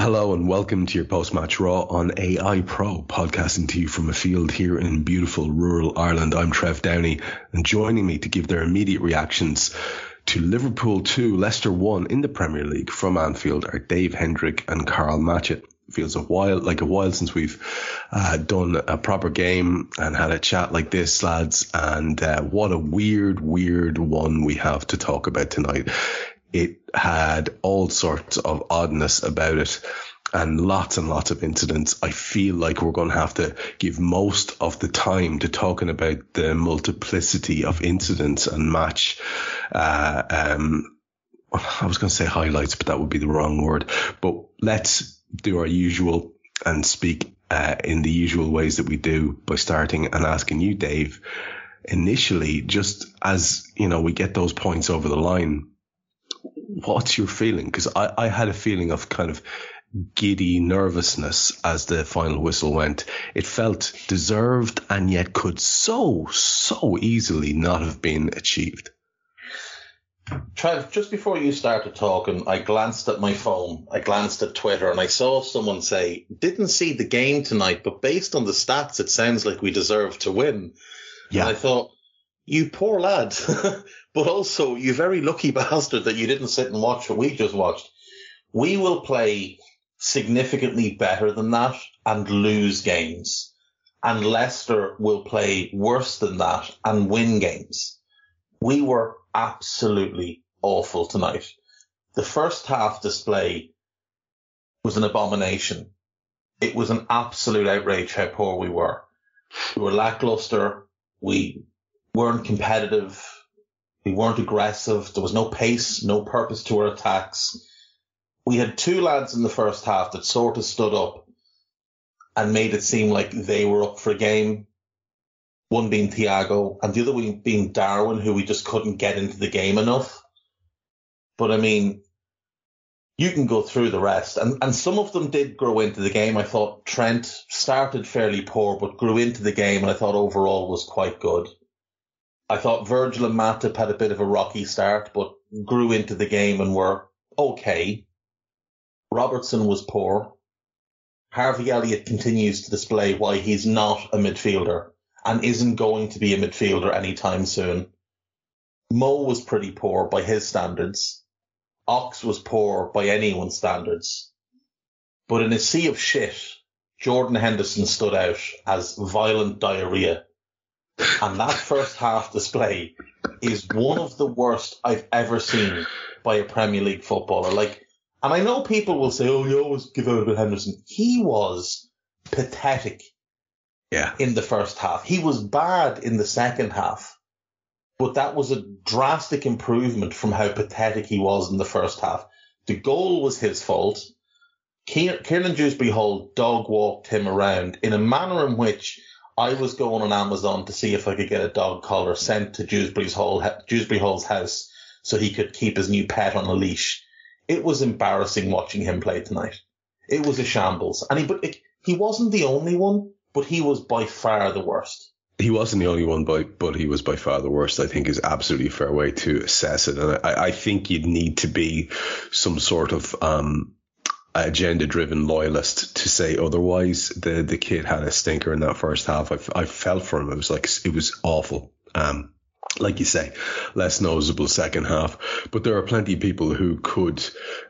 Hello and welcome to your post-match Raw on AI Pro, podcasting to you from a field here in beautiful rural Ireland. I'm Trev Downey, and joining me to give their immediate reactions to Liverpool 2, Leicester 1 in the Premier League from Anfield are Dave Hendrick and Karl Matchett. Feels a while, like a while since we've uh, done a proper game and had a chat like this, lads. And uh, what a weird, weird one we have to talk about tonight it had all sorts of oddness about it and lots and lots of incidents. I feel like we're going to have to give most of the time to talking about the multiplicity of incidents and match. Uh, um, I was going to say highlights, but that would be the wrong word. But let's do our usual and speak uh, in the usual ways that we do by starting and asking you, Dave, initially, just as you know, we get those points over the line what's your feeling? Because I, I had a feeling of kind of giddy nervousness as the final whistle went. It felt deserved and yet could so, so easily not have been achieved. Trev, just before you started talking, I glanced at my phone, I glanced at Twitter, and I saw someone say, didn't see the game tonight, but based on the stats, it sounds like we deserve to win. Yeah. And I thought, you poor lad. but also, you very lucky bastard that you didn't sit and watch what we just watched. We will play significantly better than that and lose games. And Leicester will play worse than that and win games. We were absolutely awful tonight. The first half display was an abomination. It was an absolute outrage how poor we were. We were lackluster. We weren't competitive. We weren't aggressive. There was no pace, no purpose to our attacks. We had two lads in the first half that sort of stood up and made it seem like they were up for a game. One being Thiago and the other being Darwin, who we just couldn't get into the game enough. But I mean, you can go through the rest. And, and some of them did grow into the game. I thought Trent started fairly poor, but grew into the game and I thought overall was quite good. I thought Virgil and Matip had a bit of a rocky start, but grew into the game and were okay. Robertson was poor. Harvey Elliott continues to display why he's not a midfielder and isn't going to be a midfielder anytime soon. Mo was pretty poor by his standards. Ox was poor by anyone's standards. But in a sea of shit, Jordan Henderson stood out as violent diarrhea and that first half display is one of the worst I've ever seen by a Premier League footballer. Like, and I know people will say, "Oh, you always give out about Henderson." He was pathetic. Yeah. In the first half, he was bad in the second half, but that was a drastic improvement from how pathetic he was in the first half. The goal was his fault. Kieran Dewsbury Hall dog walked him around in a manner in which I was going on Amazon to see if I could get a dog collar sent to Dewsbury's Hall, Dewsbury Hall's house so he could keep his new pet on a leash. It was embarrassing watching him play tonight. It was a shambles. And he, but it, he wasn't the only one, but he was by far the worst. He wasn't the only one, but, but he was by far the worst, I think is absolutely a fair way to assess it. And I, I think you'd need to be some sort of, um, agenda driven loyalist to say otherwise. The the kid had a stinker in that first half. I, I felt for him. It was like it was awful. Um, like you say, less noticeable second half, but there are plenty of people who could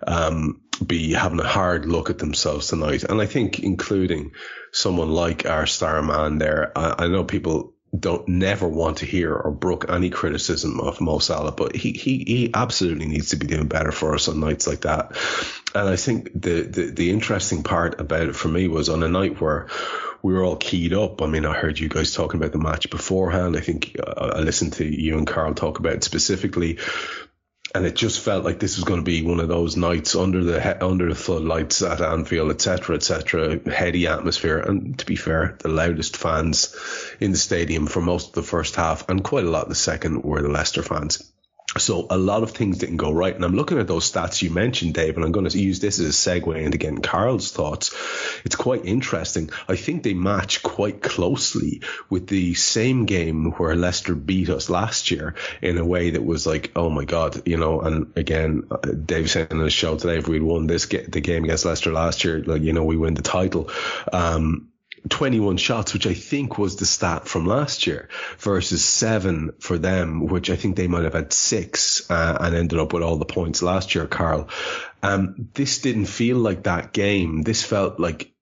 um, be having a hard look at themselves tonight, and I think including someone like our star man there. I, I know people don't never want to hear or brook any criticism of Mo Salah, but he, he, he absolutely needs to be doing better for us on nights like that. And I think the, the, the interesting part about it for me was on a night where we were all keyed up. I mean, I heard you guys talking about the match beforehand. I think uh, I listened to you and Karl talk about it specifically and it just felt like this was going to be one of those nights under the under the floodlights at Anfield, etc., etc. Heady atmosphere, and to be fair, the loudest fans in the stadium for most of the first half, and quite a lot in the second, were the Leicester fans. So a lot of things didn't go right. And I'm looking at those stats you mentioned, Dave, and I'm going to use this as a segue into getting Karl's thoughts. It's quite interesting. I think they match quite closely with the same game where Leicester beat us last year in a way that was like, oh my God, you know, and again, uh, Dave said on the show today, if we'd won this, the game against Leicester last year, like, you know, we win the title. Um, 21 shots, which I think was the stat from last year, versus seven for them, which I think they might have had six uh, and ended up with all the points last year, Karl. Um, this didn't feel like that game. This felt like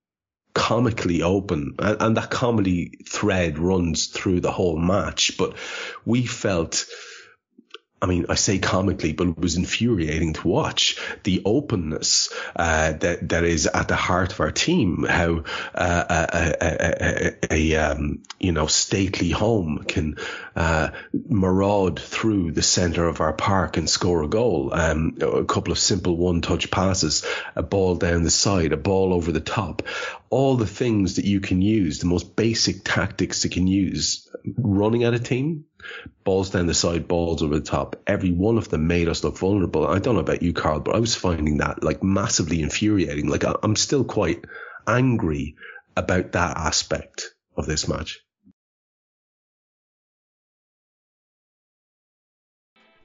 comically open and, and that comedy thread runs through the whole match, but we felt I mean, I say comically, but it was infuriating to watch the openness uh, that that is at the heart of our team. How uh, a, a, a, a um, you know stately home can uh, maraud through the centre of our park and score a goal. Um, a couple of simple one-touch passes, a ball down the side, a ball over the top. All the things that you can use, the most basic tactics you can use running at a team balls down the side, balls over the top. Every one of them made us look vulnerable. I don't know about you, Karl, but I was finding that like massively infuriating. Like I'm still quite angry about that aspect of this match.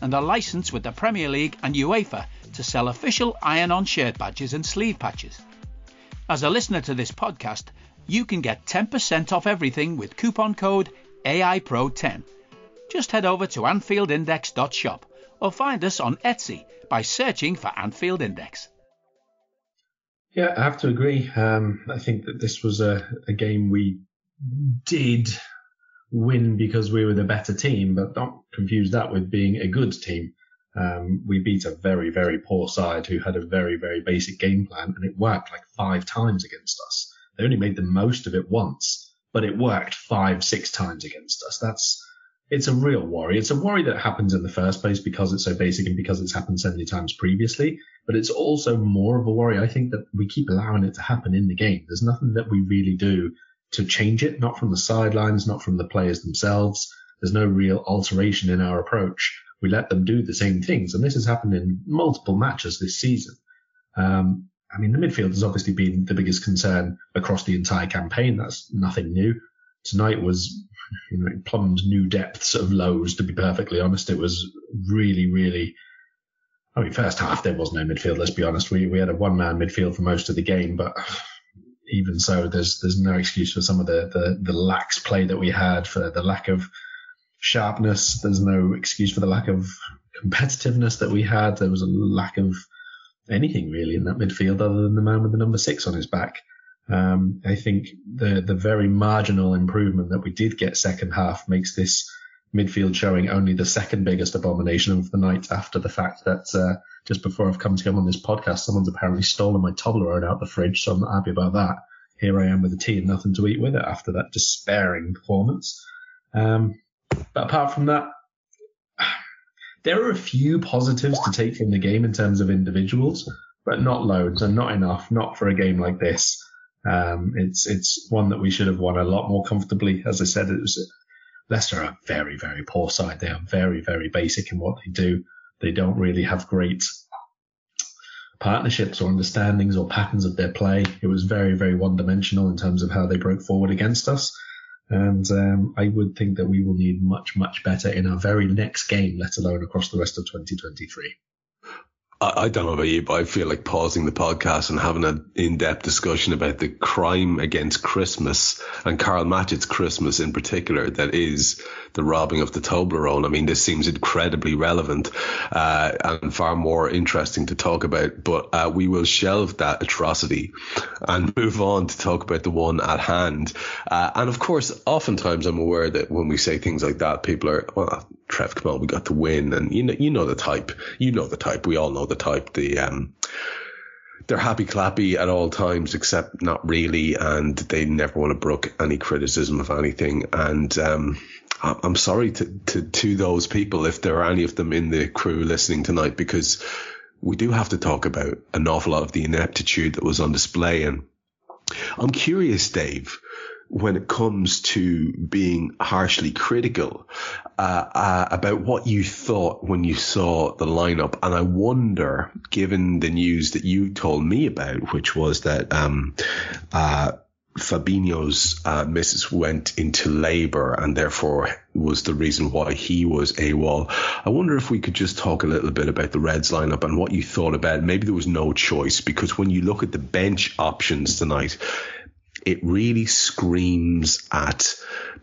and are licensed with the Premier League and UEFA to sell official iron on shirt badges and sleeve patches. As a listener to this podcast, you can get 10% off everything with coupon code AIPRO10. Just head over to AnfieldIndex.shop or find us on Etsy by searching for Anfield Index. Yeah, I have to agree. Um, I think that this was a, a game we did win because we were the better team, but don't confuse that with being a good team. Um, we beat a very, very poor side who had a very, very basic game plan, and it worked like five times against us. They only made the most of it once, but it worked five, six times against us. That's it's a real worry. It's a worry that happens in the first place because it's so basic and because it's happened so many times previously. But it's also more of a worry. I think that we keep allowing it to happen in the game. There's nothing that we really do to change it, not from the sidelines, not from the players themselves. There's no real alteration in our approach. We let them do the same things. And this has happened in multiple matches this season. Um, I mean, the midfield has obviously been the biggest concern across the entire campaign. That's nothing new. Tonight was, you know, it plumbed new depths of lows, to be perfectly honest. It was really, really, I mean, first half there was no midfield, let's be honest. We, we had a one man midfield for most of the game, but even so, there's, there's no excuse for some of the, the, the lax play that we had, for the lack of sharpness. There's no excuse for the lack of competitiveness that we had. There was a lack of, anything really in that midfield other than the man with the number six on his back. Um, I think the the very marginal improvement that we did get second half makes this midfield showing only the second biggest abomination of the night after the fact that uh, just before I've come to come on this podcast, someone's apparently stolen my Toblerone out the fridge, so I'm not happy about that. Here I am with a tea and nothing to eat with it after that despairing performance. Um, but apart from that, there are a few positives to take from the game in terms of individuals, but not loads and not enough, not for a game like this. Um, it's it's one that we should have won a lot more comfortably. As I said, it was Leicester are a very very poor side. They are very very basic in what they do. They don't really have great partnerships or understandings or patterns of their play. It was very very one dimensional in terms of how they broke forward against us. And um, I would think that we will need much, much better in our very next game, let alone across the rest of 2023. I, I don't know about you, but I feel like pausing the podcast and having an in-depth discussion about the crime against Christmas and Karl Matchett's Christmas in particular that is the robbing of the Toblerone. I mean, this seems incredibly relevant uh, and far more interesting to talk about, but uh, we will shelve that atrocity and move on to talk about the one at hand. Uh, and of course, oftentimes I'm aware that when we say things like that, people are, well, Trev, come on, we got to win. And you know, you know the type. You know the type. We all know the type. The, um, they're happy clappy at all times, except not really, and they never want to brook any criticism of anything. And um, I'm sorry to, to to those people if there are any of them in the crew listening tonight, because we do have to talk about an awful lot of the ineptitude that was on display. And I'm curious, Dave, when it comes to being harshly critical uh, uh, about what you thought when you saw the lineup. And I wonder, given the news that you told me about, which was that um, uh, Fabinho's uh, missus went into labour and therefore was the reason why he was AWOL. I wonder if we could just talk a little bit about the Reds lineup and what you thought about it. Maybe there was no choice because when you look at the bench options tonight, it really screams at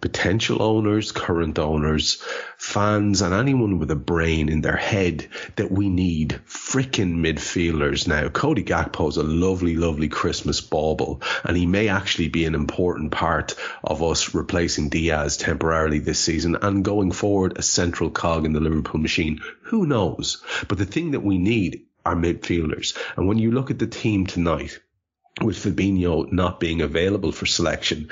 potential owners, current owners, fans, and anyone with a brain in their head that we need freaking midfielders now. Cody Gakpo's a lovely, lovely Christmas bauble, and he may actually be an important part of us replacing Diaz temporarily this season and going forward a central cog in the Liverpool machine. Who knows? But the thing that we need are midfielders. And when you look at the team tonight, with Fabinho not being available for selection.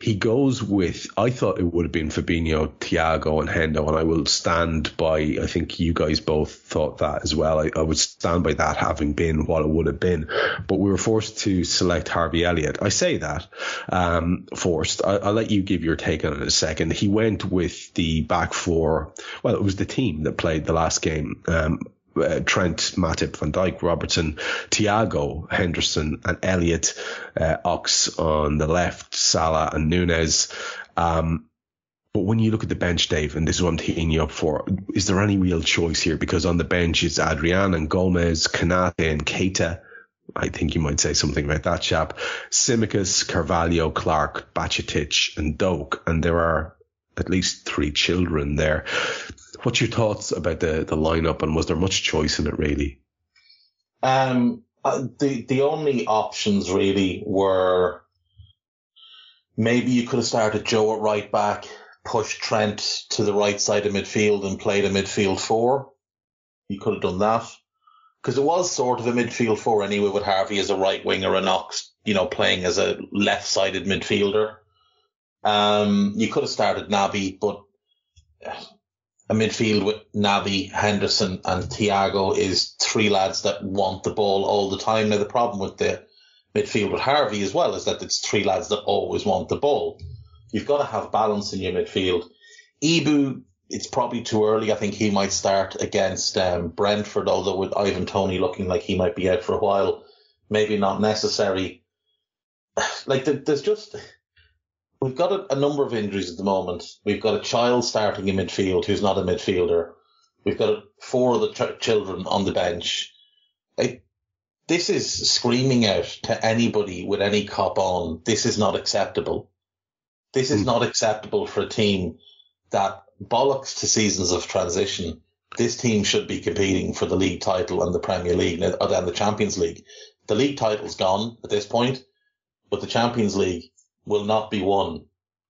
He goes with, I thought it would have been Fabinho, Thiago, and Hendo, and I will stand by, I think you guys both thought that as well. I, I would stand by that having been what it would have been. But we were forced to select Harvey Elliott. I say that, um, forced. I, will let you give your take on it in a second. He went with the back four. Well, it was the team that played the last game. Um, uh, Trent, Matip, Van Dijk, Robertson, Thiago, Henderson, and Elliott, uh, Ox on the left, Salah and Nunez. Um, but when you look at the bench, Dave, and this is what I'm taking you up for, is there any real choice here? Because on the bench it's Adrian and Gomez, Konate and Keita. I think you might say something about that chap. Tsimikas, Carvalho, Clark, Bajcetic, and Doak. And there are at least three children there. What's your thoughts about the, the lineup and was there much choice in it really? Um, uh, the, the only options really were maybe you could have started Joe at right back, pushed Trent to the right side of midfield and played a midfield four. You could have done that. Because it was sort of a midfield four anyway with Harvey as a right winger and Ox, you know, playing as a left sided midfielder. Um, you could have started Naby, but a midfield with Naby, Henderson, and Thiago is three lads that want the ball all the time. Now the problem with the midfield with Harvey as well is that it's three lads that always want the ball. You've got to have balance in your midfield. Ibou, it's probably too early. I think he might start against um, Brentford, although with Ivan Toney looking like he might be out for a while, maybe not necessary. Like there's just we've got a, a, number of injuries at the moment. We've got a child starting in midfield who's not a midfielder. We've got four of the ch- children on the bench. Like, this is screaming out to anybody with any cop on. This is not acceptable. This is mm. not acceptable for a team that bollocks to seasons of transition. This team should be competing for the league title and the Premier League and the Champions League. The league title's gone at this point, but the Champions League will not be won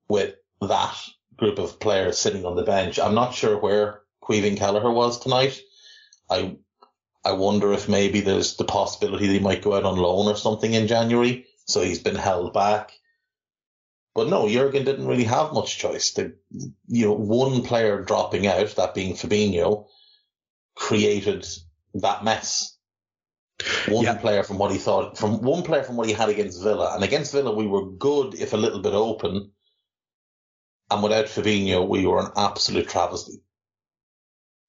with that group of players sitting on the bench. I'm not sure where Caoimhín Kelleher was tonight. I I wonder if maybe there's the possibility that he might go out on loan or something in January, so he's been held back. But no, Jurgen didn't really have much choice. The, you know, one player dropping out, that being Fabinho, created that mess. One yeah. player from what he thought, from one player from what he had against Villa, and against Villa we were good if a little bit open, and without Fabinho we were an absolute travesty.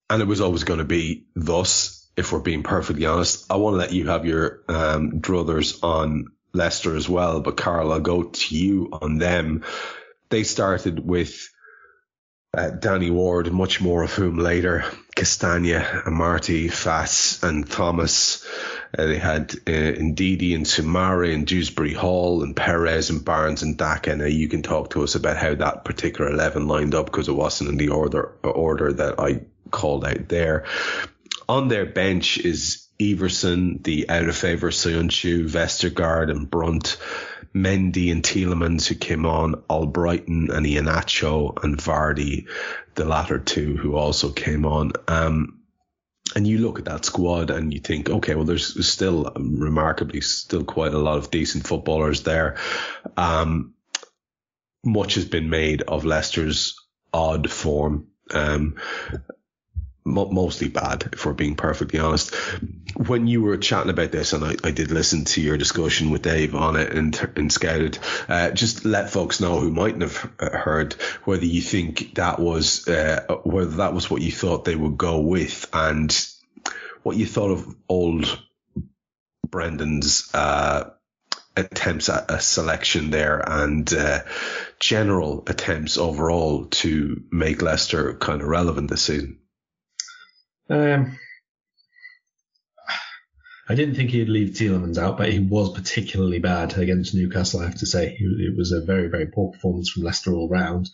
And it was always going to be thus, if we're being perfectly honest. I want to let you have your um, druthers on Leicester as well, but Karl, I'll go to you on them. they started with uh, Danny Ward, much more of whom later, Castagne, Amartey, Faes, and Thomas. Uh, they had uh, Ndidi and Soumaré and Dewsbury Hall and Perez and Barnes and Daka. Now you can talk to us about how that particular 11 lined up because it wasn't in the order, order that I called out there. On their bench is Iversen, the out of favour Söyüncü, Vestergaard and Brunt. Mendy and Tielemans who came on, Albrighton and Iheanacho and Vardy, the latter two who also came on. Um, and you look at that squad and you think, okay, well, there's still remarkably still quite a lot of decent footballers there. Um, much has been made of Leicester's odd form. Um, mostly bad, if we're being perfectly honest. When you were chatting about this, and I, I did listen to your discussion with Dave on it and, and scouted, uh, just let folks know who mightn't have uh, heard whether you think that was, uh, whether that was what you thought they would go with and what you thought of old Brendan's, uh, attempts at a selection there and uh, general attempts overall to make Leicester kind of relevant this season. Um, I didn't think he'd leave Tielemans out, but he was particularly bad against Newcastle. I have to say, it was a very, very poor performance from Leicester all round.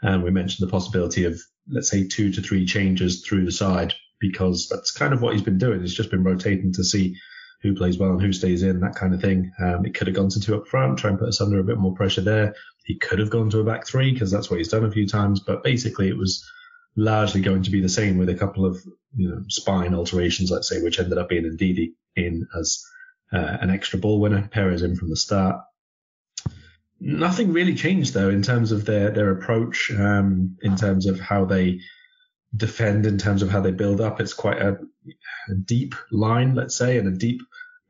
And we mentioned the possibility of, let's say, two to three changes through the side because that's kind of what he's been doing. He's just been rotating to see who plays well and who stays in, that kind of thing. Um, it could have gone to two up front, try and put us under a bit more pressure there. He could have gone to a back three because that's what he's done a few times. But basically, it was largely going to be the same with a couple of you know spine alterations, let's say, which ended up being Ndidi in as uh, an extra ball winner, Perez in from the start. Nothing really changed though in terms of their their approach, um, in terms of how they defend, in terms of how they build up. It's quite a, a deep line, let's say, and a deep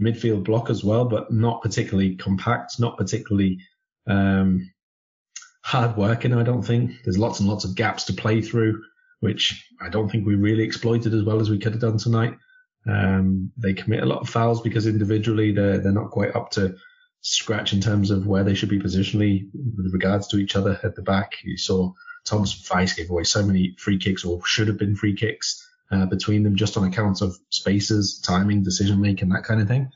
midfield block as well, but not particularly compact, not particularly um, hard working. I don't think there's lots and lots of gaps to play through which I don't think we really exploited as well as we could have done tonight. Um, they commit a lot of fouls because individually they're they're not quite up to scratch in terms of where they should be positionally with regards to each other at the back. You saw Thomas Faes gave away so many free kicks or should have been free kicks uh, between them just on account of spaces, timing, decision making, that kind of thing.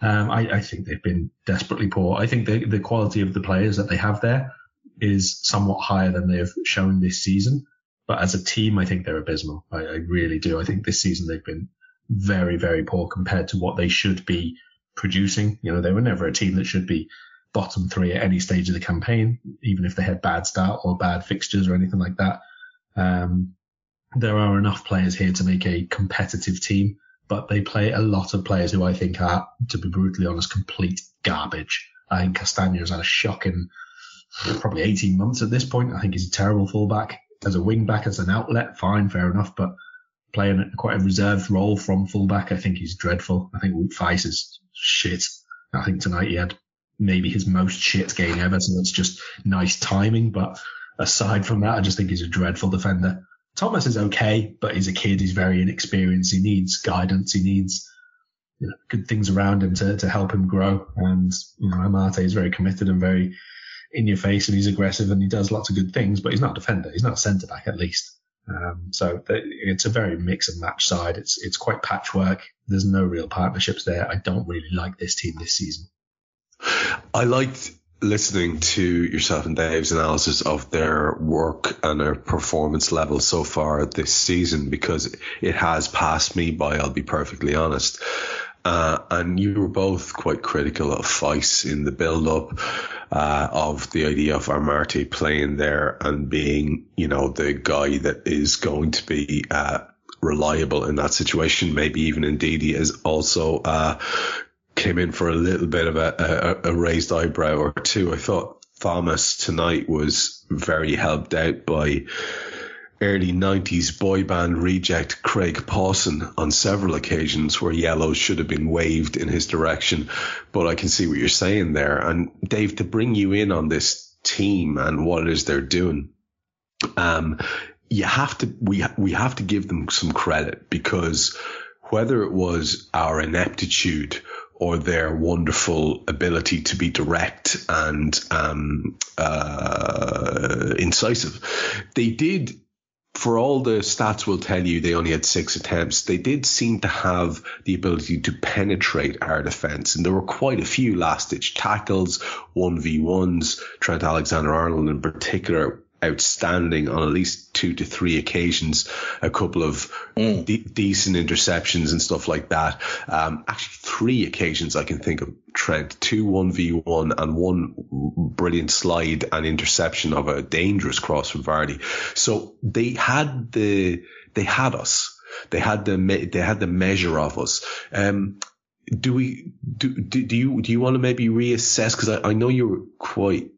Um, I, I, think they've been desperately poor. I think the, the quality of the players that they have there is somewhat higher than they've shown this season. But as a team, I think they're abysmal. I, I really do. I think this season they've been very, very poor compared to what they should be producing. You know, they were never a team that should be bottom three at any stage of the campaign, even if they had bad start or bad fixtures or anything like that. Um, there are enough players here to make a competitive team, but they play a lot of players who I think are, to be brutally honest, complete garbage. I think Castagne's had a shocking, probably 18 months at this point. I think he's a terrible fullback as a wing back, as an outlet, fine, fair enough. But playing quite a reserved role from fullback, I think he's dreadful. I think Faes is shit. I think tonight he had maybe his most shit game ever, so that's just nice timing. But aside from that, I just think he's a dreadful defender. Thomas is okay, but he's a kid. He's very inexperienced. He needs guidance. He needs you know, good things around him to, to help him grow. And you know, Amartey is very committed and very in your face and he's aggressive and he does lots of good things, but he's not a defender. He's not a centre back at least. Um, so it's a very mix and match side. It's it's quite patchwork. There's no real partnerships there. I don't really like this team this season. I liked listening to yourself and Dave's analysis of their work and their performance level so far this season because it has passed me by. I'll be perfectly honest. Uh, and you were both quite critical of Faes in the build up uh, of the idea of Amartey playing there and being, you know, the guy that is going to be uh, reliable in that situation. Maybe even indeed he is also uh, came in for a little bit of a, a, a raised eyebrow or two. I thought Thomas tonight was very helped out by early 90s boy band reject Craig Pawson on several occasions where yellows should have been waved in his direction. But I can see what you're saying there. And Dave, to bring you in on this team and what it is they're doing, um, you have to, we, we have to give them some credit because whether it was our ineptitude or their wonderful ability to be direct and um, uh, incisive. They did, for all the stats will tell you, they only had six attempts. They did seem to have the ability to penetrate our defence, and there were quite a few last ditch tackles, one v ones. Trent Alexander Arnold in particular outstanding on at least two to three occasions, a couple of mm. de- decent interceptions and stuff like that. Um, actually, three occasions I can think of Trent, two 1v1 and one brilliant slide and interception of a dangerous cross from Vardy. So they had the, they had us. They had the, they had the measure of us. Um, do we do, do, do you do you want to maybe reassess because I, I know you're quite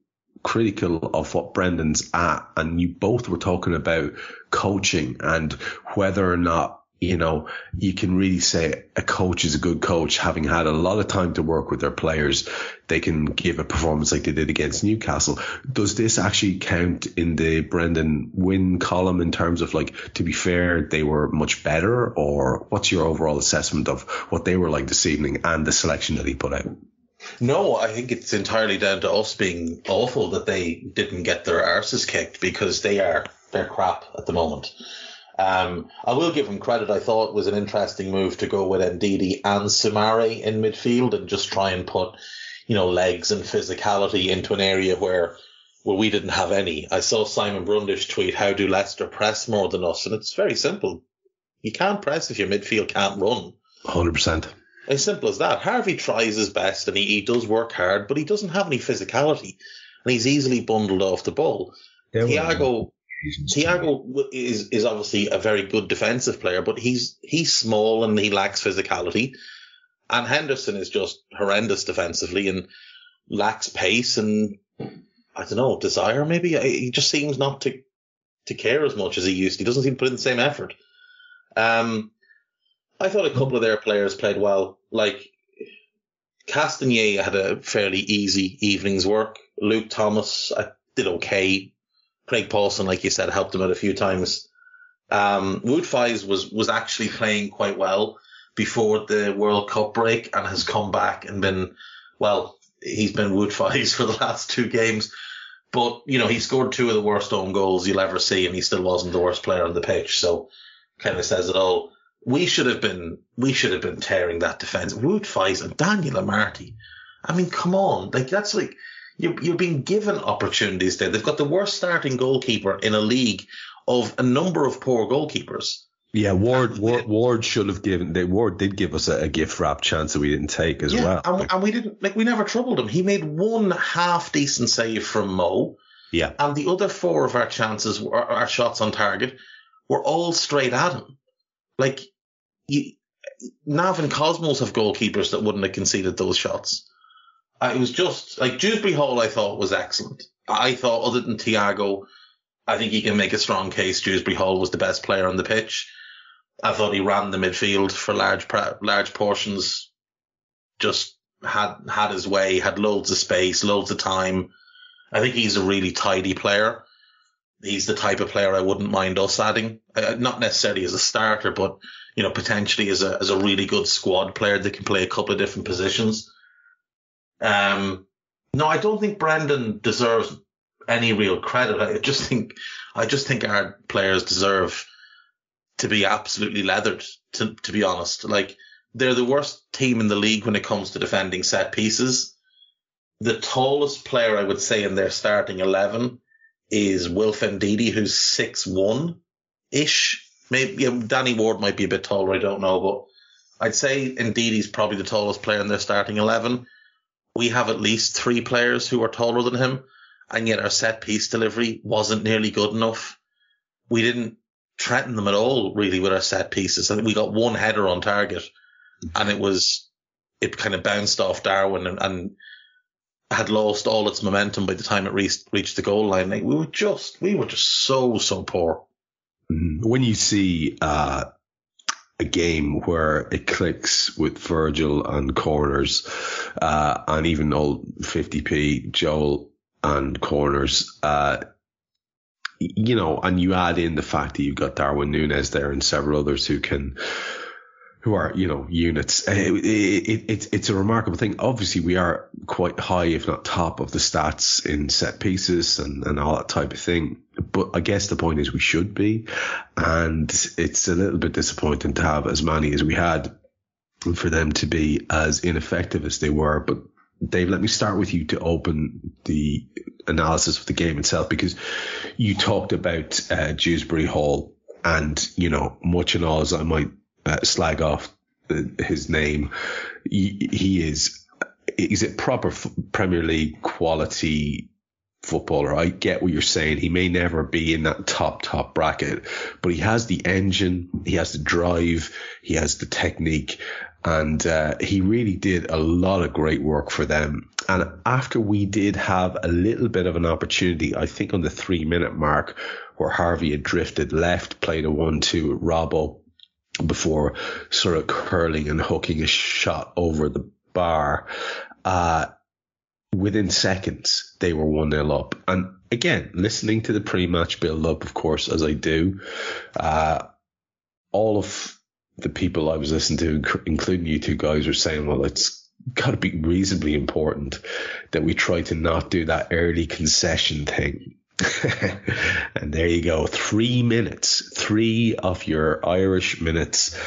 critical of what Brendan's at. And you both were talking about coaching and whether or not, you know, you can really say a coach is a good coach, having had a lot of time to work with their players. They can give a performance like they did against Newcastle. Does this actually count in the Brendan win column in terms of like, to be fair, they were much better or what's your overall assessment of what they were like this evening and the selection that he put out? No, I think it's entirely down to us being awful that they didn't get their arses kicked because they are they're crap at the moment. Um, I will give him credit. I thought it was an interesting move to go with Ndidi and Soumaré in midfield and just try and put, you know, legs and physicality into an area where where we didn't have any. I saw Simon Brundish tweet, "How do Leicester press more than us?" And it's very simple. You can't press if your midfield can't run. Hundred percent. As simple as that. Harvey tries his best and he, he does work hard, but he doesn't have any physicality and he's easily bundled off the ball. Thiago, Thiago is, is obviously a very good defensive player, but he's, he's small and he lacks physicality. And Henderson is just horrendous defensively and lacks pace and I don't know, desire maybe. He just seems not to, to care as much as he used. He doesn't seem to put in the same effort. Um, I thought a couple of their players played well. Like Castagne had a fairly easy evening's work. Luke Thomas I did okay. Craig Pawson, like you said, helped him out a few times. Um, Wout Faes was was actually playing quite well before the World Cup break and has come back and been well. He's been Wout Faes for the last two games, but you know he scored two of the worst own goals you'll ever see, and he still wasn't the worst player on the pitch. So kind of says it all we should have been we should have been tearing that defense. Wout Faes and Daniel Amartey. I mean, come on, like that's like you're you're being given opportunities there. They've got the worst starting goalkeeper in a league of a number of poor goalkeepers. Yeah, Ward Ward, Ward should have given. They Ward did give us a, a gift wrap chance that we didn't take as yeah, well. And, and we didn't like we never troubled him. He made one half decent save from Mo. Yeah, and the other four of our chances, were, our shots on target, were all straight at him. Like you, Nav and Cosmos have goalkeepers that wouldn't have conceded those shots. Uh, it was just like Dewsbury Hall. I thought was excellent. I thought, other than Thiago, I think he can make a strong case. Dewsbury Hall was the best player on the pitch. I thought he ran the midfield for large large portions. Just had had his way, had loads of space, loads of time. I think he's a really tidy player. He's the type of player I wouldn't mind us adding, uh, not necessarily as a starter, but you know, potentially as a, as a really good squad player that can play a couple of different positions. Um, no, I don't think Brendan deserves any real credit. I just think, I just think our players deserve to be absolutely leathered, to, to be honest. Like, they're the worst team in the league when it comes to defending set pieces. The tallest player I would say in their starting 11 is Wilf Ndidi, who's six one ish. Maybe yeah, Danny Ward might be a bit taller. I don't know, but I'd say he's probably the tallest player in their starting eleven. We have at least three players who are taller than him, and yet our set piece delivery wasn't nearly good enough. We didn't threaten them at all, really, with our set pieces. I think we got one header on target, and it was it kind of bounced off Darwin and, and had lost all its momentum by the time it reached reached the goal line. Like we were just we were just so so poor. Mm-hmm. When you see uh, a game where it clicks with Virgil and corners, uh, and even old 50p Joel and corners, uh, you know, and you add in the fact that you've got Darwin Nunez there and several others who can who are you know units. It, it, it, it's a remarkable thing. Obviously, we are quite high, if not top, of the stats in set pieces and, and all that type of thing. But I guess the point is we should be, and it's a little bit disappointing to have as many as we had for them to be as ineffective as they were. But Dave, let me start with you to open the analysis of the game itself because you talked about uh, Dewsbury Hall and you know much and all as I might uh, slag off his name. He, he is he's a proper f- Premier League quality footballer. I get what you're saying. He may never be in that top top bracket, but he has the engine, he has the drive, he has the technique, and uh, he really did a lot of great work for them. And after we did have a little bit of an opportunity, I think on the three minute mark, where Harvey had drifted left, played a one two at Robbo before sort of curling and hooking a shot over the bar. Uh, within seconds, they were 1 0 up. And again, listening to the pre match build up, of course, as I do, uh, all of the people I was listening to, including you two guys, were saying, well, it's got to be reasonably important that we try to not do that early concession thing and there you go. Three minutes, three of your Irish minutes,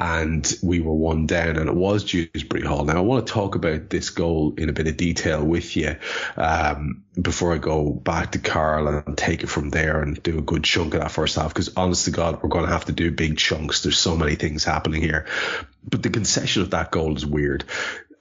and we were one down, and it was Dewsbury Hall. Now, I want to talk about this goal in a bit of detail with you um, before I go back to Karl and take it from there and do a good chunk of that first half, because honest to God, we're going to have to do big chunks. There's so many things happening here. But the concession of that goal is weird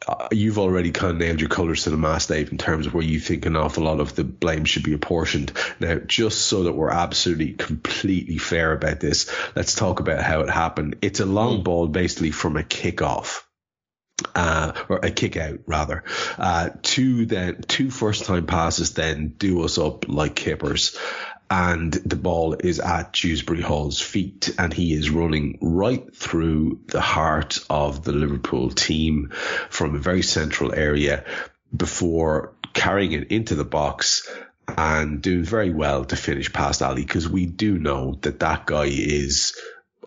uh, you've already kind of nailed your colours to the mast, Dave, in terms of where you think an awful lot of the blame should be apportioned. Now, just so that we're absolutely completely fair about this, let's talk about how it happened. It's a long mm. ball basically from a kickoff. Uh, or a kick out rather, uh, two then, two first time passes then do us up like kippers and the ball is at Dewsbury Hall's feet, and he is running right through the heart of the Liverpool team from a very central area before carrying it into the box and doing very well to finish past Ali because we do know that that guy is,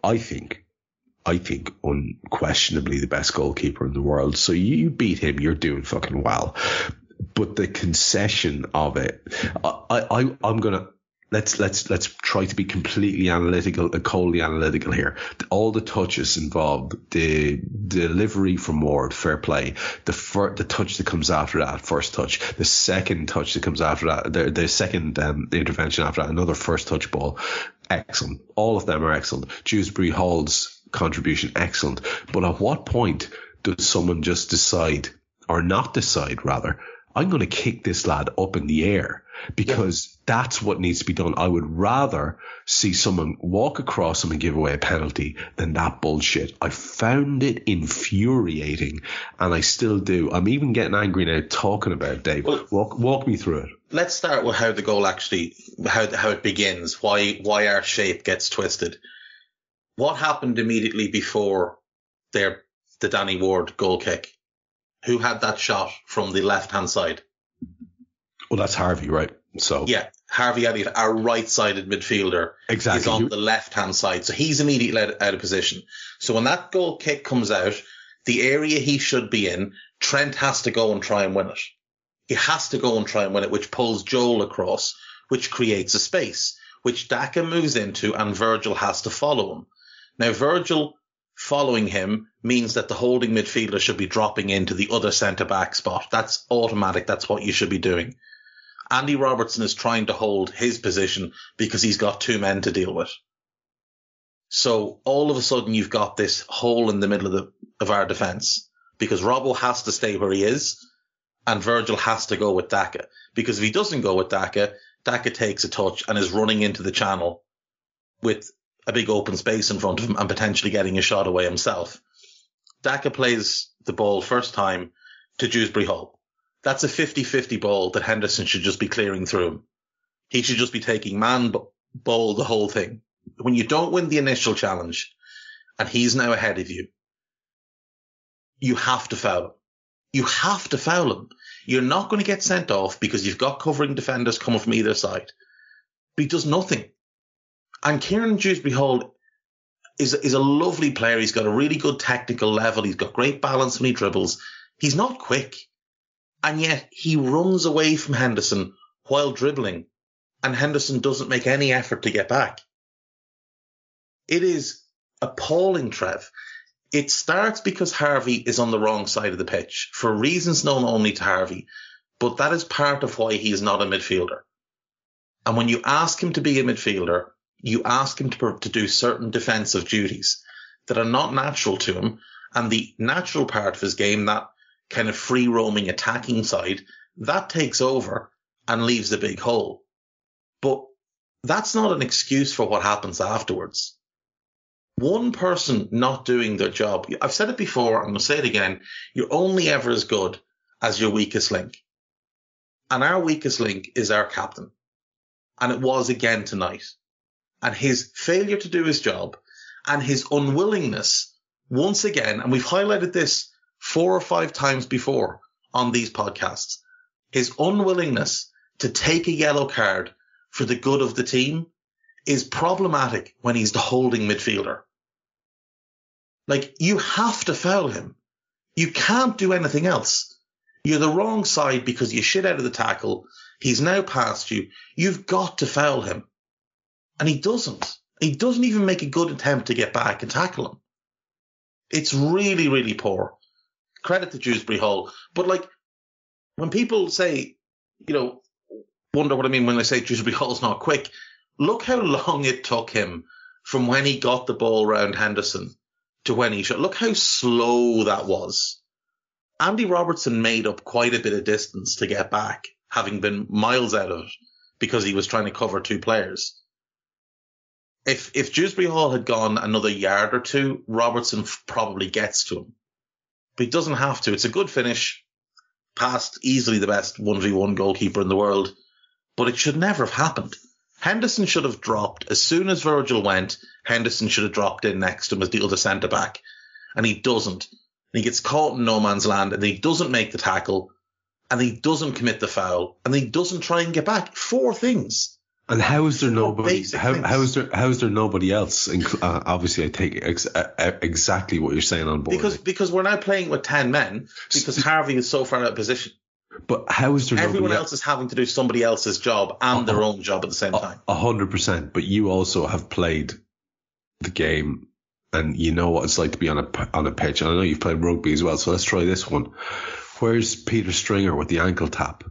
I think, I think unquestionably the best goalkeeper in the world. So you beat him, you're doing fucking well. But the concession of it, I, I, I'm gonna, let's let's let's try to be completely analytical, uh, coldly analytical here. All the touches involved, the delivery from Ward, fair play. The the touch that comes after that, first touch. The second touch that comes after that, the, the second um, intervention after that, another first touch ball, excellent. All of them are excellent. Dewsbury Hall's contribution, excellent. But at what point does someone just decide, or not decide rather, I'm going to kick this lad up in the air because yeah. that's what needs to be done. I would rather see someone walk across him and give away a penalty than that bullshit. I found it infuriating and I still do. I'm even getting angry now talking about it, Dave. Well, walk, walk me through it. Let's start with how the goal actually, how, how it begins, why, why our shape gets twisted. What happened immediately before their, the Danny Ward goal kick? Who had that shot from the left hand side? Well, that's Harvey, right? So yeah, Harvey Elliott, our right-sided midfielder, exactly. is on the left-hand side, so he's immediately out of position. So when that goal kick comes out, the area he should be in, Trent has to go and try and win it. He has to go and try and win it, which pulls Joel across, which creates a space, which Daka moves into, and Virgil has to follow him. Now Virgil following him means that the holding midfielder should be dropping into the other centre back spot. That's automatic. That's what you should be doing. Andy Robertson is trying to hold his position because he's got two men to deal with. So all of a sudden you've got this hole in the middle of the, of our defense because Robbo has to stay where he is and Virgil has to go with Daka because if he doesn't go with Daka, Daka takes a touch and is running into the channel with a big open space in front of him and potentially getting a shot away himself. Daka plays the ball first time to Dewsbury Hall. That's a 50-50 ball that Henderson should just be clearing through him. He should just be taking man ball the whole thing. When you don't win the initial challenge and he's now ahead of you, you have to foul him. You have to foul him. You're not going to get sent off because you've got covering defenders coming from either side. But he does nothing. And Kieran Dewsbury Hall, is, is a lovely player. He's got a really good technical level. He's got great balance when he dribbles. He's not quick. And yet he runs away from Henderson while dribbling and Henderson doesn't make any effort to get back. It is appalling, Trev. It starts because Harvey is on the wrong side of the pitch for reasons known only to Harvey, but that is part of why he is not a midfielder. And when you ask him to be a midfielder, you ask him to, to do certain defensive duties that are not natural to him. And the natural part of his game, that kind of free roaming attacking side, that takes over and leaves a big hole. But that's not an excuse for what happens afterwards. One person not doing their job. I've said it before. I'm going to say it again. You're only ever as good as your weakest link. And our weakest link is our captain. And it was again tonight and his failure to do his job and his unwillingness once again, and we've highlighted this four or five times before on these podcasts, his unwillingness to take a yellow card for the good of the team is problematic when he's the holding midfielder. Like you have to foul him. You can't do anything else. You're the wrong side because you shit out of the tackle. He's now past you. You've got to foul him. And he doesn't. He doesn't even make a good attempt to get back and tackle him. It's really, really poor. Credit to Dewsbury Hall. But like, when people say, you know, wonder what I mean when they say Dewsbury Hall's not quick, look how long it took him from when he got the ball round Henderson to when he shot. Look how slow that was. Andy Robertson made up quite a bit of distance to get back, having been miles out of it because he was trying to cover two players if if Dewsbury Hall had gone another yard or two, Robertson probably gets to him, but he doesn't have to. It's a good finish, past easily the best one v one goalkeeper in the world, but it should never have happened. Henderson should have dropped as soon as Virgil went. Henderson should have dropped in next to him as the other centre back, and he doesn't. And he gets caught in no man's land, and he doesn't make the tackle, and he doesn't commit the foul, and he doesn't try and get back. Four things and how is there nobody? How, how is there how is there nobody else? Uh, obviously, I take ex- uh, exactly what you're saying on board. Because because we're now playing with ten men because Harvey is so far out of position. But how is there? Everyone else is having to do somebody else's job and their own job at the same time. A hundred percent. But you also have played the game, and you know what it's like to be on a on a pitch. And I know you've played rugby as well. So let's try this one. Where's Peter Stringer with the ankle tap?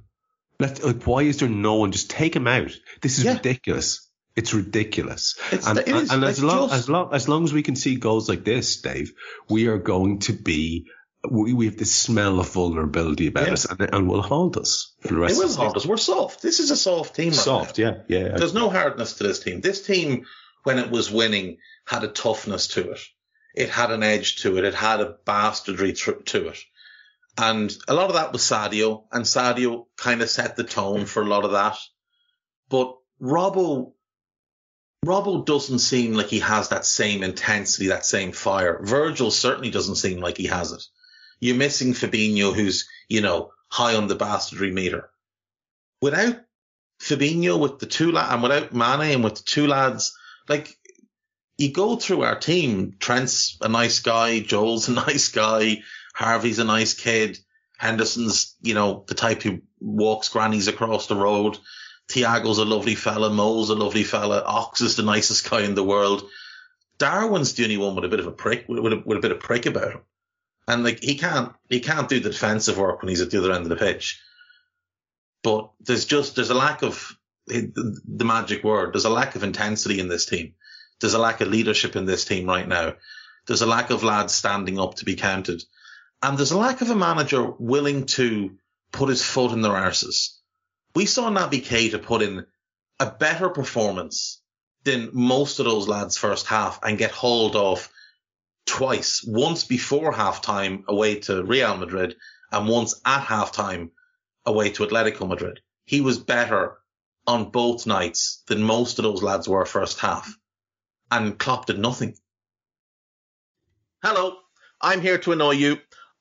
Let, like, why is there no one? Just take him out. This is yeah. ridiculous. It's ridiculous. It's, and, and, and as long just... as long as long as we can see goals like this, Dave, we are going to be. We, we have the smell of vulnerability about yeah. us, and, and will hold us for the rest. It will hold us. We're soft. This is a soft team. Right soft, now. yeah, yeah. There's no hardness to this team. This team, when it was winning, had a toughness to it. It had an edge to it. It had a bastardry to it. And a lot of that was Sadio, and Sadio kind of set the tone for a lot of that. But Robbo, Robbo doesn't seem like he has that same intensity, that same fire. Virgil certainly doesn't seem like he has it. You're missing Fabinho, who's, you know, high on the bastardry meter. Without Fabinho with the two lads, and without Mane and with the two lads, like, you go through our team. Trent's a nice guy. Joel's a nice guy. Harvey's a nice kid. Henderson's, you know, the type who walks grannies across the road. Thiago's a lovely fella. Mo's a lovely fella. Ox is the nicest guy in the world. Darwin's the only one with a bit of a prick, with a, with a bit of prick about him. And like, he can't, he can't do the defensive work when he's at the other end of the pitch. But there's just, there's a lack of the magic word. There's a lack of intensity in this team. There's a lack of leadership in this team right now. There's a lack of lads standing up to be counted. And there's a lack of a manager willing to put his foot in their arses. We saw Naby Keita put in a better performance than most of those lads first half and get hauled off twice, once before halftime away to Real Madrid and once at halftime away to Atletico Madrid. He was better on both nights than most of those lads were first half. And Klopp did nothing. Hello, I'm here to annoy you.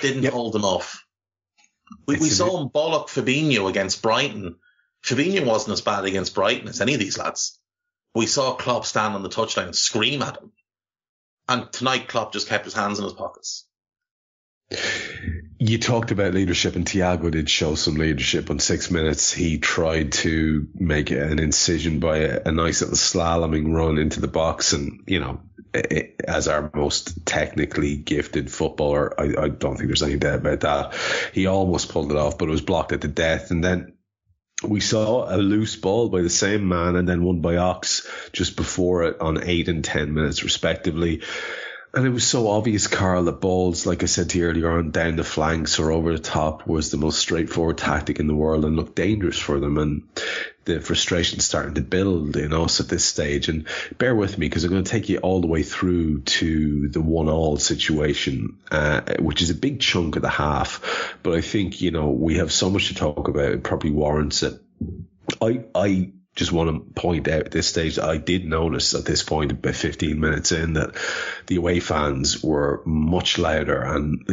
Didn't yep. hold them off. We, we saw him bollock Fabinho against Brighton. Fabinho wasn't as bad against Brighton as any of these lads. We saw Klopp stand on the touchline and scream at him. And tonight Klopp just kept his hands in his pockets. You talked about leadership, and Thiago did show some leadership. On six minutes, he tried to make an incision by a, a nice little slaloming run into the box, and you know, as our most technically gifted footballer, I, I, don't think there's any doubt about that. He almost pulled it off, but it was blocked at the death. And then we saw a loose ball by the same man and then one by Ox just before it on eight and 10 minutes, respectively. And it was so obvious, Karl, that balls, like I said to you earlier on, down the flanks or over the top was the most straightforward tactic in the world and looked dangerous for them. And the frustration starting to build in us at this stage. And bear with me because I'm going to take you all the way through to the one all situation, uh, which is a big chunk of the half. But I think, you know, we have so much to talk about. It probably warrants it. I, I just want to point out at this stage that I did notice at this point, about 15 minutes in, that the away fans were much louder and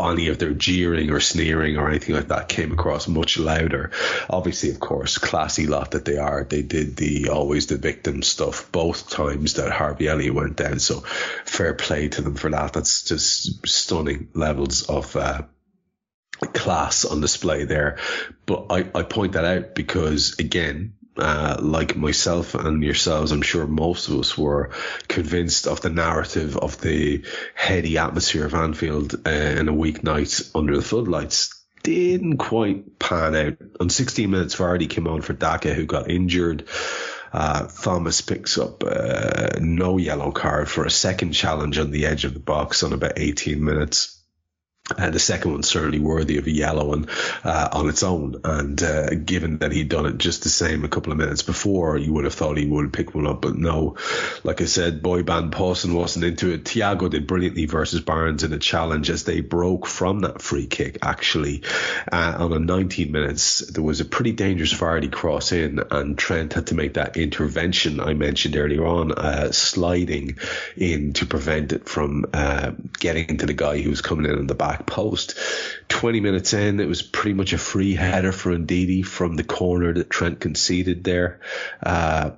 any of their jeering or sneering or anything like that came across much louder. Obviously, of course, classy lot that they are. They did the always the victim stuff both times that Harvey Elliott went down. So fair play to them for that. That's just stunning levels of, uh, class on display there. But I, I point that out because again, uh, like myself and yourselves, I'm sure most of us were convinced of the narrative of the heady atmosphere of Anfield uh, in a weeknight under the floodlights. Didn't quite pan out. On 16 minutes, Vardy came on for Daka, who got injured. Uh, Thomas picks up uh, no yellow card for a second challenge on the edge of the box on about 18 minutes. Uh, the second one's certainly worthy of a yellow one uh, on its own. And uh, given that he'd done it just the same a couple of minutes before, you would have thought he would have picked one up. But no, like I said, boy band Pawson wasn't into it. Thiago did brilliantly versus Barnes in a challenge as they broke from that free kick. Actually, uh, on a 19 minutes, there was a pretty dangerous Vardy cross in, and Trent had to make that intervention I mentioned earlier on, uh, sliding in to prevent it from uh, getting into the guy who was coming in on the back back post. 20 minutes in, it was pretty much a free header for Ndidi from the corner that Trent conceded there. Uh,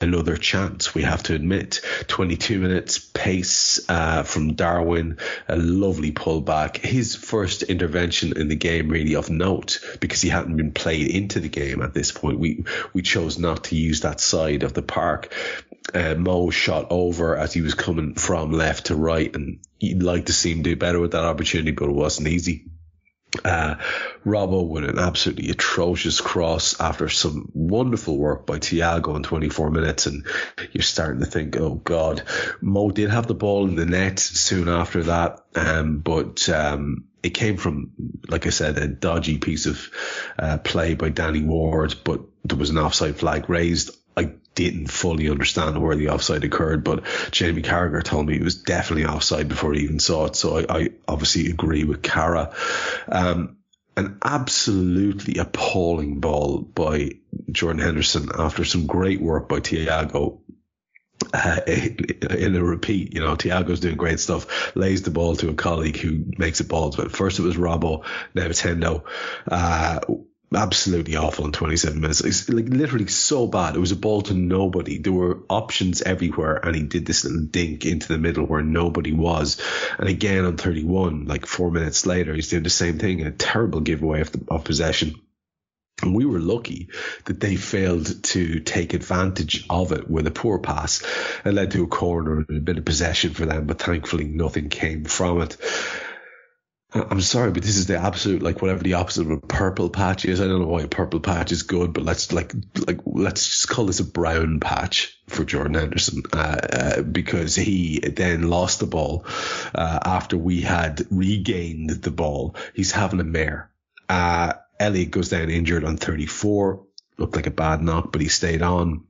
another chance, we have to admit. 22 minutes pace uh, from Darwin, a lovely pullback. His first intervention in the game, really of note, because he hadn't been played into the game at this point. We we chose not to use that side of the park. Uh, Mo shot over as he was coming from left to right, and you'd like to see him do better with that opportunity, but it wasn't easy. Uh, Robbo with an absolutely atrocious cross after some wonderful work by Thiago in 24 minutes. And you're starting to think, oh God, Mo did have the ball in the net soon after that. Um, but, um, it came from, like I said, a dodgy piece of uh, play by Danny Ward, but there was an offside flag raised. Didn't fully understand where the offside occurred, but Jamie Carragher told me it was definitely offside before he even saw it. So I, I obviously agree with Carra. Um, an absolutely appalling ball by Jordan Henderson after some great work by Thiago. Uh, in a repeat, you know, Thiago's doing great stuff, lays the ball to a colleague who makes it balls. But first it was Robbo, now it's Hendo. Uh, absolutely awful in 27 minutes. It's like literally so bad. It was a ball to nobody. There were options everywhere, and he did this little dink into the middle where nobody was. And again on 31, like four minutes later, he's doing the same thing. A terrible giveaway of, the, of possession. And we were lucky that they failed to take advantage of it with a poor pass. It led to a corner and a bit of possession for them, but thankfully nothing came from it. I'm sorry, but this is the absolute like whatever the opposite of a purple patch is. I don't know why a purple patch is good, but let's like like let's just call this a brown patch for Jordan Henderson uh, uh, because he then lost the ball uh, after we had regained the ball. He's having a mare. Uh, Elliott goes down injured on 34. Looked like a bad knock, but he stayed on.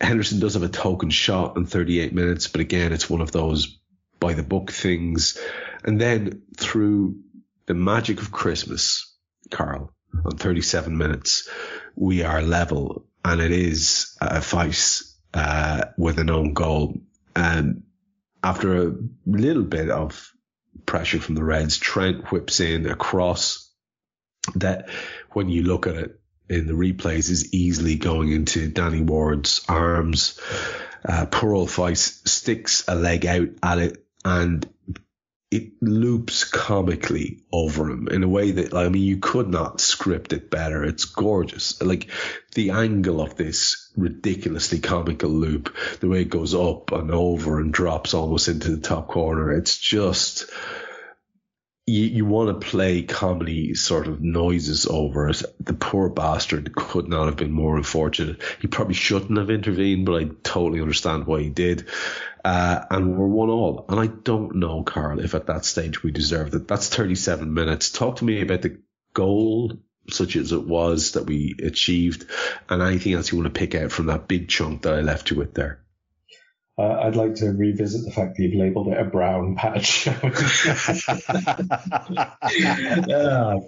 Henderson does have a token shot in 38 minutes, but again, it's one of those by the book things. And then through the magic of Christmas, Karl, on 37 minutes, we are level and it is a fight uh, with an own goal. And after a little bit of pressure from the Reds, Trent whips in a cross that when you look at it in the replays is easily going into Danny Ward's arms. Uh, poor old Faes sticks a leg out at it and it loops comically over him in a way that I mean you could not script it better. It's gorgeous. Like the angle of this ridiculously comical loop, the way it goes up and over and drops almost into the top corner. It's just you, you want to play comedy sort of noises over it. The poor bastard could not have been more unfortunate. He probably shouldn't have intervened, but I totally understand why he did. Uh, and we're one all. And I don't know, Karl, if at that stage we deserved it. That's 37 minutes. Talk to me about the goal, such as it was that we achieved, and anything else you want to pick out from that big chunk that I left you with there. Uh, I'd like to revisit the fact that you've labelled it a brown patch. oh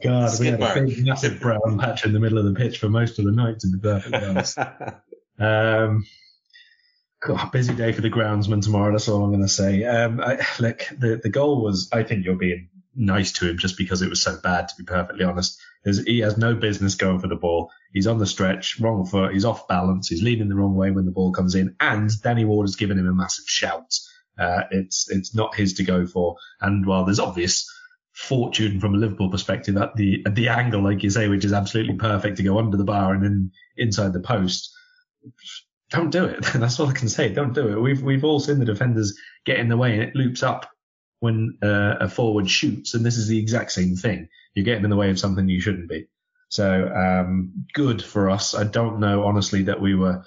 God, we had a big, massive brown patch in the middle of the pitch for most of the night, to be perfectly honest. Um, God, busy day for the groundsman tomorrow. That's all I'm going to say. Um, I, look, the the goal was. I think you're being nice to him just because it was so bad. To be perfectly honest, he has no business going for the ball. He's on the stretch, wrong foot. He's off balance. He's leaning the wrong way when the ball comes in, and Danny Ward has given him a massive shout. Uh, it's it's not his to go for. And while there's obvious fortune from a Liverpool perspective at the at the angle, like you say, which is absolutely perfect to go under the bar and then inside the post. Don't do it. That's all I can say. Don't do it. We've we've all seen the defenders get in the way and it loops up when uh, a forward shoots, and this is the exact same thing. You're getting in the way of something you shouldn't be. So um, good for us. I don't know honestly that we were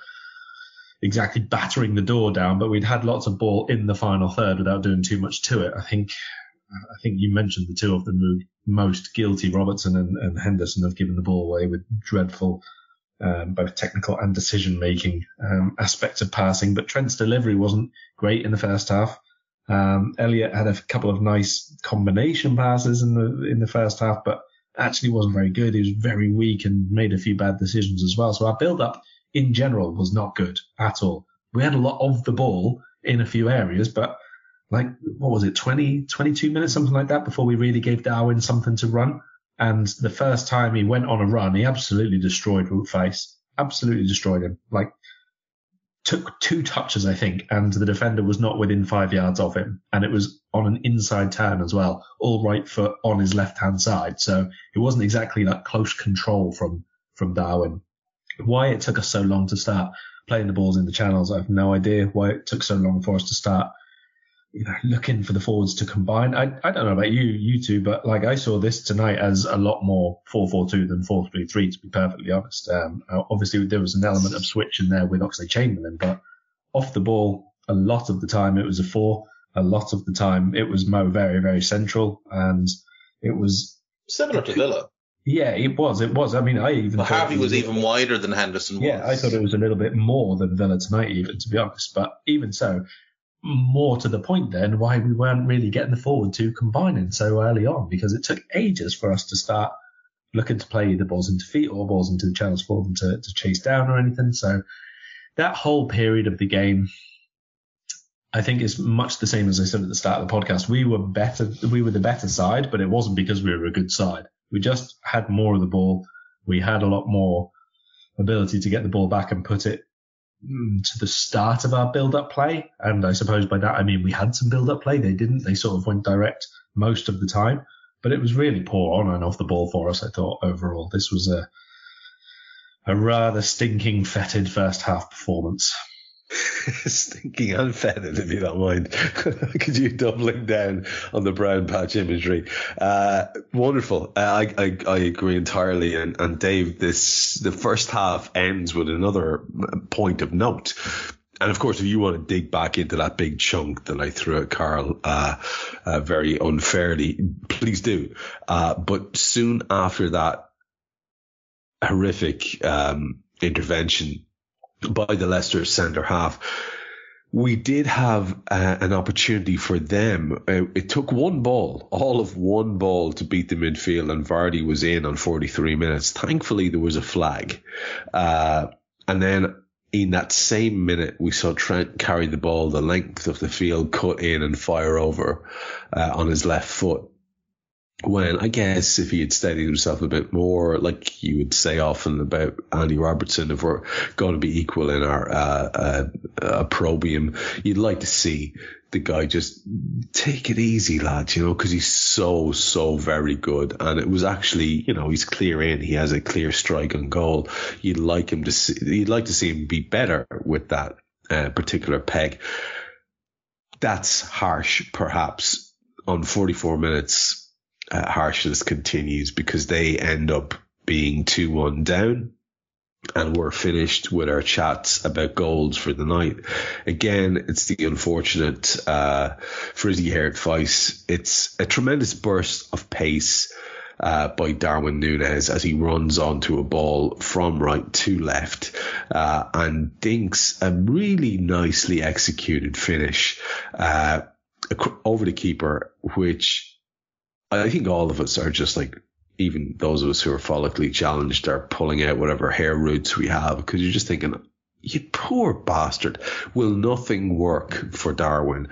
exactly battering the door down, but we'd had lots of ball in the final third without doing too much to it. I think I think you mentioned the two of them most guilty, Robertson and, and Henderson, have given the ball away with dreadful um, both technical and decision making um, aspects of passing. But Trent's delivery wasn't great in the first half. Um, Elliott had a couple of nice combination passes in the in the first half, but actually wasn't very good. He was very weak and made a few bad decisions as well. So our build up in general was not good at all. We had a lot of the ball in a few areas, but like what was it, 20, 22 minutes, something like that, before we really gave Darwin something to run. And the first time he went on a run, he absolutely destroyed Faes. Absolutely destroyed him. Like took two touches, I think, and the defender was not within five yards of him. And it was on an inside turn as well, all right foot on his left hand side. So it wasn't exactly that close control from, from Darwin. Why it took us so long to start playing the balls in the channels, I have no idea why it took so long for us to start you know, looking for the forwards to combine. I, I don't know about you, you two, but like I saw this tonight as a lot more 4-4-2 than 4-3-3, to be perfectly honest. Um, obviously there was an element of switching there with Oxlade-Chamberlain, but off the ball, a lot of the time it was a four. A lot of the time it was Mo very, very central and it was similar to Villa. Yeah, it was. It was. I mean, I even well, Harvey was, was even wider than Henderson. Was. Yeah, I thought it was a little bit more than Villa tonight, even to be honest. But even so, more to the point then why we weren't really getting the forward to combining so early on because it took ages for us to start looking to play the balls into feet or balls into the channels for them to, to chase down or anything. So that whole period of the game, I think is much the same as I said at the start of the podcast. We were better, we were the better side, but it wasn't because we were a good side. We just had more of the ball. We had a lot more ability to get the ball back and put it Mm, to the start of our build-up play, and I suppose by that I mean we had some build-up play. They didn't. They sort of went direct most of the time, but it was really poor on and off the ball for us. I thought overall this was a a rather stinking fetid first half performance. Stinking fetid, if you don't mind. Could you doubling down on the brown patch imagery? Uh, wonderful. Uh, I, I, I agree entirely. And, and Dave, this the first half ends with another point of note. And of course, if you want to dig back into that big chunk that I threw at Karl uh, uh, very unfairly, please do. Uh, but soon after that horrific um, intervention by the Leicester centre half, we did have uh, an opportunity for them. Uh, it took one ball, all of one ball to beat the midfield, and Vardy was in on 43 minutes. Thankfully, there was a flag. Uh, and then in that same minute, we saw Trent carry the ball the length of the field, cut in and fire over uh, on his left foot when I guess if he had steadied himself a bit more, like you would say often about Andy Robertson, if we're going to be equal in our uh, uh, you'd like to see the guy just take it easy, lads, you know, because he's so, so very good. And it was actually, you know, he's clear in, he has a clear strike on goal. You'd like him to see, you'd like to see him be better with that uh, particular peg. That's harsh, perhaps, on 44 minutes uh, harshness continues because they end up being 2 1 down. And we're finished with our chats about goals for the night. Again, it's the unfortunate uh, frizzy haired Faes. It's a tremendous burst of pace uh, by Darwin Nunez as he runs onto a ball from right to left uh, and dinks a really nicely executed finish uh, over the keeper, which I think all of us are just like, even those of us who are follically challenged are pulling out whatever hair roots we have because you're just thinking, you poor bastard, will nothing work for Darwin?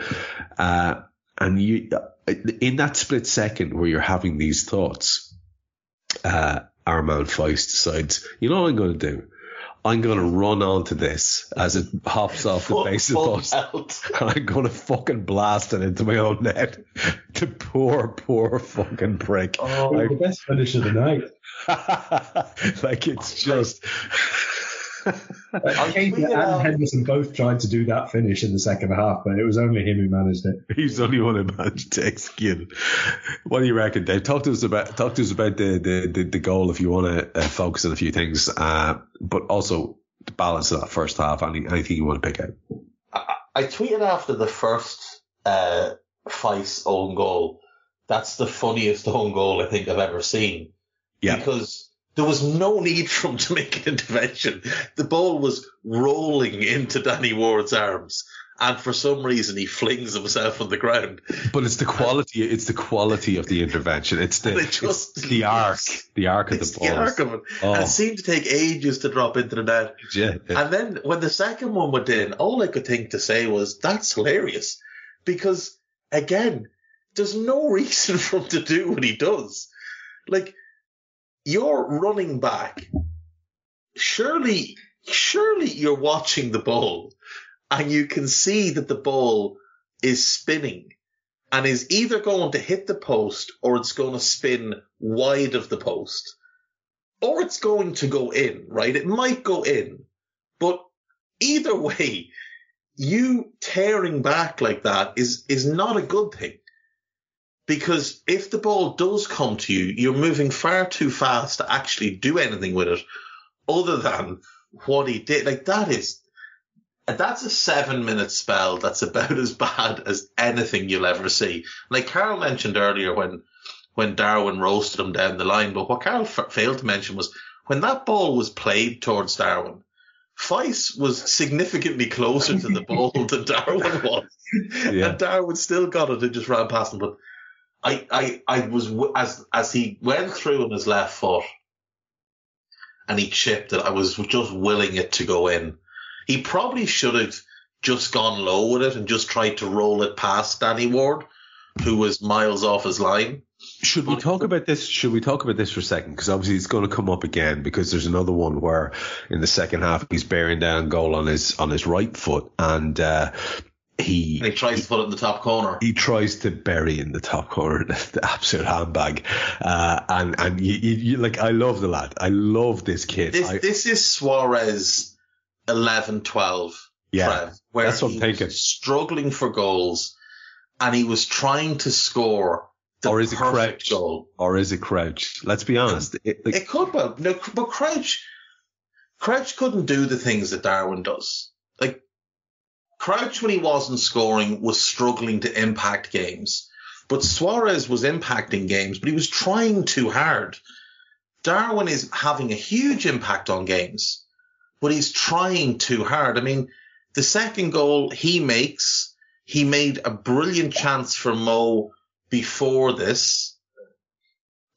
Uh, and you, in that split second where you're having these thoughts, uh, Armand Faes decides, you know what I'm going to do? I'm going to run onto this as it hops off the base of post. And I'm going to fucking blast it into my own net. the poor, poor fucking prick. Oh, I, the best finish of the night. like it's just. Kane and Henderson both tried to do that finish in the second half, but it was only him who managed it. He's the only one who managed to execute it. What do you reckon, Dave? Talk to us about talk to us about the the, the, the goal if you want to uh, focus on a few things, uh, but also the balance of that first half. Any, anything you want to pick out? I, I tweeted after the first uh, Faes own goal. That's the funniest own goal I think I've ever seen. Yeah. Because there was no need for him to make an intervention. The ball was rolling into Danny Ward's arms. And for some reason, he flings himself on the ground. But it's the quality. It's the quality of the intervention. It's the it just, it's the arc, the arc of the ball. The arc of it. Oh. And it oh. seemed to take ages to drop into the net. Yeah, yeah. And then when the second one went in, all I could think to say was, "That's hilarious," because again, there's no reason for him to do what he does. Like you're running back. Surely, surely you're watching the ball and you can see that the ball is spinning and is either going to hit the post or it's going to spin wide of the post or it's going to go in, right? It might go in, but either way, you tearing back like that is, is not a good thing. Because if the ball does come to you, you're moving far too fast to actually do anything with it other than what he did. Like that is, that's a seven minute spell that's about as bad as anything you'll ever see. Like Karl mentioned earlier when, when Darwin roasted him down the line, but what Karl f- failed to mention was when that ball was played towards Darwin, Faes was significantly closer to the ball than Darwin was. Yeah. And Darwin still got it and just ran past him. But I, I, I was, as, as he went through on his left foot and he chipped it, I was just willing it to go in. He probably should have just gone low with it and just tried to roll it past Danny Ward, who was miles off his line. Should we talk about this? Should we talk about this for a second? Because obviously it's going to come up again because there's another one where in the second half he's bearing down goal on his on his right foot and uh, he And he tries he, to put it in the top corner. he tries to bury in the top corner the, absolute handbag, uh, and and you, you, you like I love the lad. I love this kid. This I, this is Suarez 11 12. Yeah, Trev, where that's what I'm thinking. struggling for goals and he was trying to score the Or is it Crouch? goal. or is it Crouch? Let's be honest. It, like, It could well, no, but Crouch, Crouch couldn't do the things that Darwin does. Crouch, when he wasn't scoring, was struggling to impact games, but Suarez was impacting games, but he was trying too hard. Darwin is having a huge impact on games, but he's trying too hard. I mean, the second goal he makes, he made a brilliant chance for Mo before this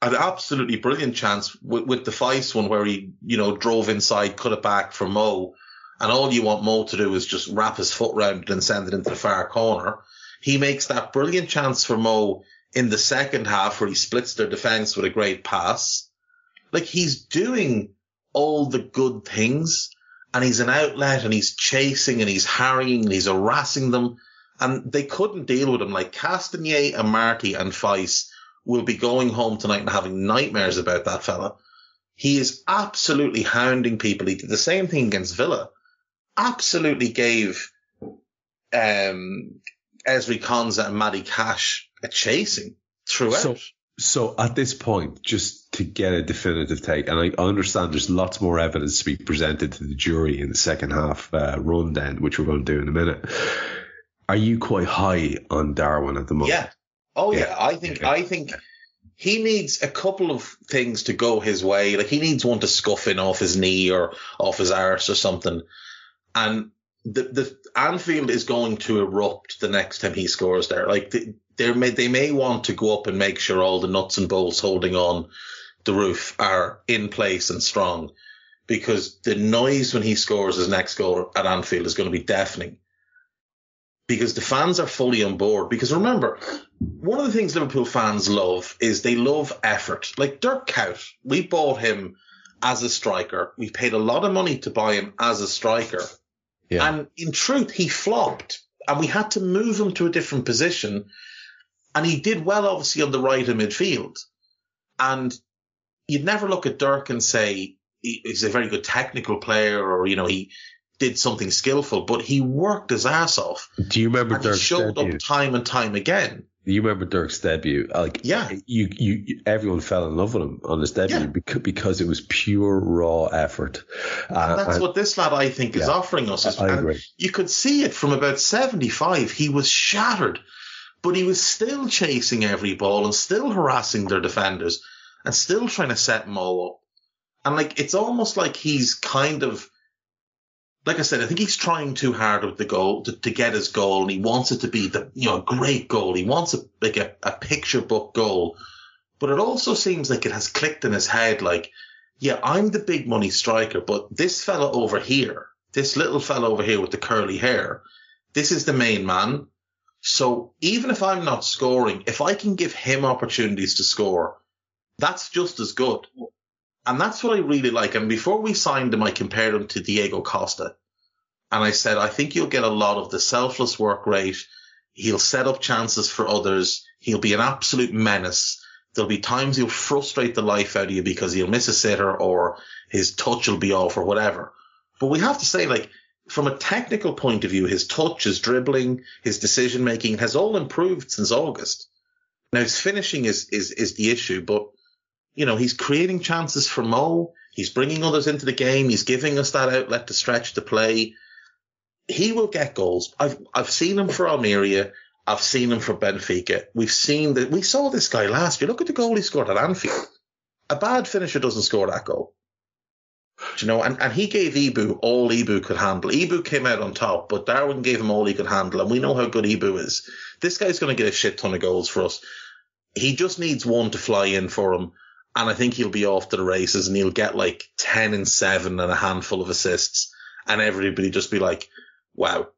an absolutely brilliant chance with, with the Faes one where he, you know, drove inside, cut it back for Mo. And all you want Mo to do is just wrap his foot round it and send it into the far corner. He makes that brilliant chance for Mo in the second half where he splits their defense with a great pass. Like he's doing all the good things and he's an outlet and he's chasing and he's harrying and he's harassing them. And they couldn't deal with him. Like Castagne and Amartey and Faes will be going home tonight and having nightmares about that fella. He is absolutely hounding people. He did the same thing against Villa. Absolutely gave um, Ezri Konsa and Matty Cash a chasing throughout. So- So at this point, just to get a definitive take, and I understand there's lots more evidence to be presented to the jury in the second half uh, rundown, which we're going to do in a minute. Are you quite high on Darwin at the moment? yeah. Oh yeah. Yeah. I think Okay. I think he needs a couple of things to go his way. Like he needs one to scuff in off his knee or off his arse or something. And the the Anfield is going to erupt the next time he scores there. Like the, they may they may want to go up and make sure all the nuts and bolts holding on the roof are in place and strong, because the noise when he scores his next goal at Anfield is going to be deafening. Because the fans are fully on board. Because remember, one of the things Liverpool fans love is they love effort. Like Dirk Kuyt, we bought him as a striker. We paid a lot of money to buy him as a striker. Yeah. And in truth, he flopped and we had to move him to a different position. And he did well, obviously, on the right of midfield. And you'd never look at Dirk and say he- he's a very good technical player or, you know, he did something skillful, but he worked his ass off Do you remember and he showed debut? up time and time again. You remember Dirk's debut? Like, Yeah. you, you, everyone fell in love with him on his debut Yeah. because, because it was pure raw effort. Uh, That's and what this lad, I think, is offering us. I- I agree. You could see it from about 75. He was shattered, but he was still chasing every ball and still harassing their defenders and still trying to set them all up. And like, it's almost like he's kind of, like I said, I think he's trying too hard with the goal to, to get his goal and he wants it to be the, you know, a great goal. He wants a, like a, a picture book goal, but it also seems like it has clicked in his head like, yeah, I'm the big money striker, but this fella over here, this little fella over here with the curly hair, this is the main man. So even if I'm not scoring, if I can give him opportunities to score, that's just as good. And that's what I really like. And before we signed him, I compared him to Diego Costa. And I said, I think you'll get a lot of the selfless work rate. He'll set up chances for others. He'll be an absolute menace. There'll be times he'll frustrate the life out of you because he'll miss a sitter or his touch will be off or whatever. But we have to say, like, from a technical point of view, his touch, his dribbling, his decision making has all improved since August. Now his finishing is, is, is the issue, but you know, he's creating chances for Mo. He's bringing others into the game. He's giving us that outlet to stretch the play. He will get goals. I've, I've seen him for Almeria. I've seen him for Benfica. We've seen that. We saw this guy last year. Look at the goal he scored at Anfield. A bad finisher doesn't score that goal. Do you know, and, and he gave Ibou all Ibou could handle. Ibou came out on top, but Darwin gave him all he could handle, and we know how good Ibou is. This guy's going to get a shit ton of goals for us. He just needs one to fly in for him, and I think he'll be off to the races, and he'll get like ten and seven and a handful of assists, and everybody just be like, "Wow,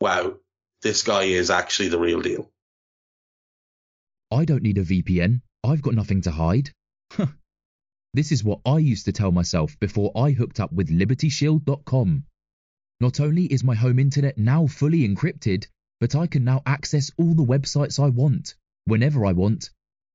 wow, this guy is actually the real deal." I don't need a VPN. I've got nothing to hide. this is what I used to tell myself before I hooked up with LibertyShield.com. Not only is my home internet now fully encrypted, but I can now access all the websites I want, whenever I want,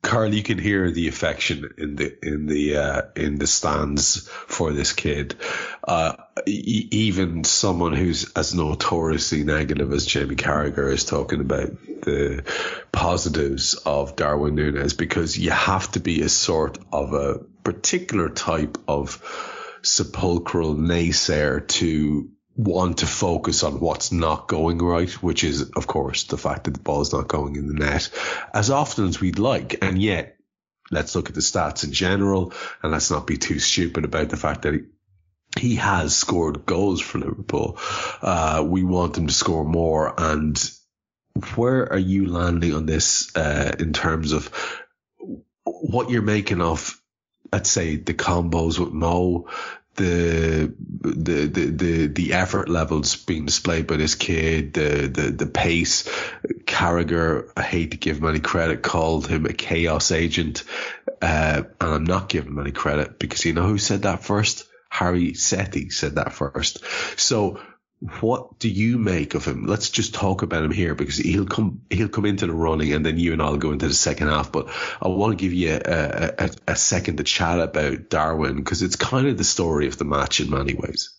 Karl, you can hear the affection in the in the uh, in the stands for this kid. Uh, e- even someone who's as notoriously negative as Jamie Carragher is talking about the positives of Darwin Núñez because you have to be a sort of a particular type of sepulchral naysayer to want to focus on what's not going right, which is, of course, the fact that the ball's not going in the net as often as we'd like. And yet, let's look at the stats in general and let's not be too stupid about the fact that he, he has scored goals for Liverpool. Uh, we want him to score more. And where are you landing on this uh, in terms of what you're making of, let's say, the combos with Mo, the the the the, effort levels being displayed by this kid, the the the pace. Carragher, I hate to give him any credit, called him a chaos agent, uh, and I'm not giving him any credit because you know who said that first? Harry Sethi said that first. So what do you make of him? Let's just talk about him here because he'll come he'll come into the running and then you and I'll go into the second half. But I want to give you a, a, a second to chat about Darwin because it's kind of the story of the match in many ways.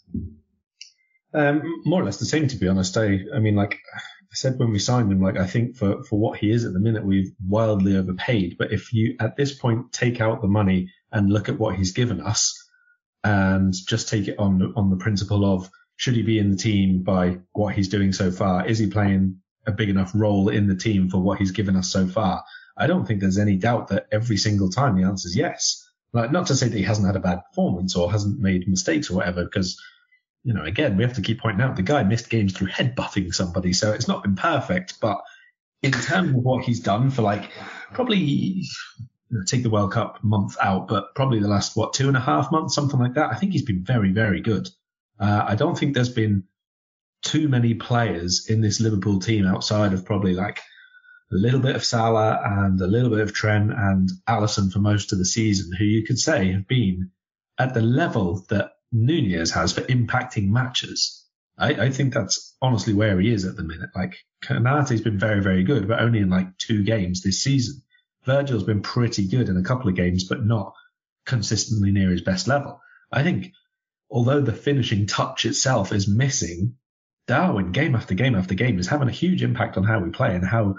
Um, more or less the same, to be honest. I I mean, like I said when we signed him, like I think for for what he is at the minute, we've wildly overpaid. But if you at this point take out the money and look at what he's given us, and just take it on on the principle of should he be in the team by what he's doing so far? Is he playing a big enough role in the team for what he's given us so far? I don't think there's any doubt that every single time the answer is yes. Like, not to say that he hasn't had a bad performance or hasn't made mistakes or whatever, because, you know, again, we have to keep pointing out the guy missed games through headbutting somebody, so it's not been perfect. But in terms of what he's done for like probably take the World Cup month out, but probably the last what two and a half months, something like that. I think he's been very, very good. Uh, I don't think there's been too many players in this Liverpool team outside of probably like a little bit of Salah and a little bit of Trent and Alisson for most of the season, who you could say have been at the level that Nunez has for impacting matches. I, I think that's honestly where he is at the minute. Like Konate's been very, very good, but only in like two games this season. Virgil's been pretty good in a couple of games, but not consistently near his best level. I think although the finishing touch itself is missing, Darwin, game after game after game, is having a huge impact on how we play and how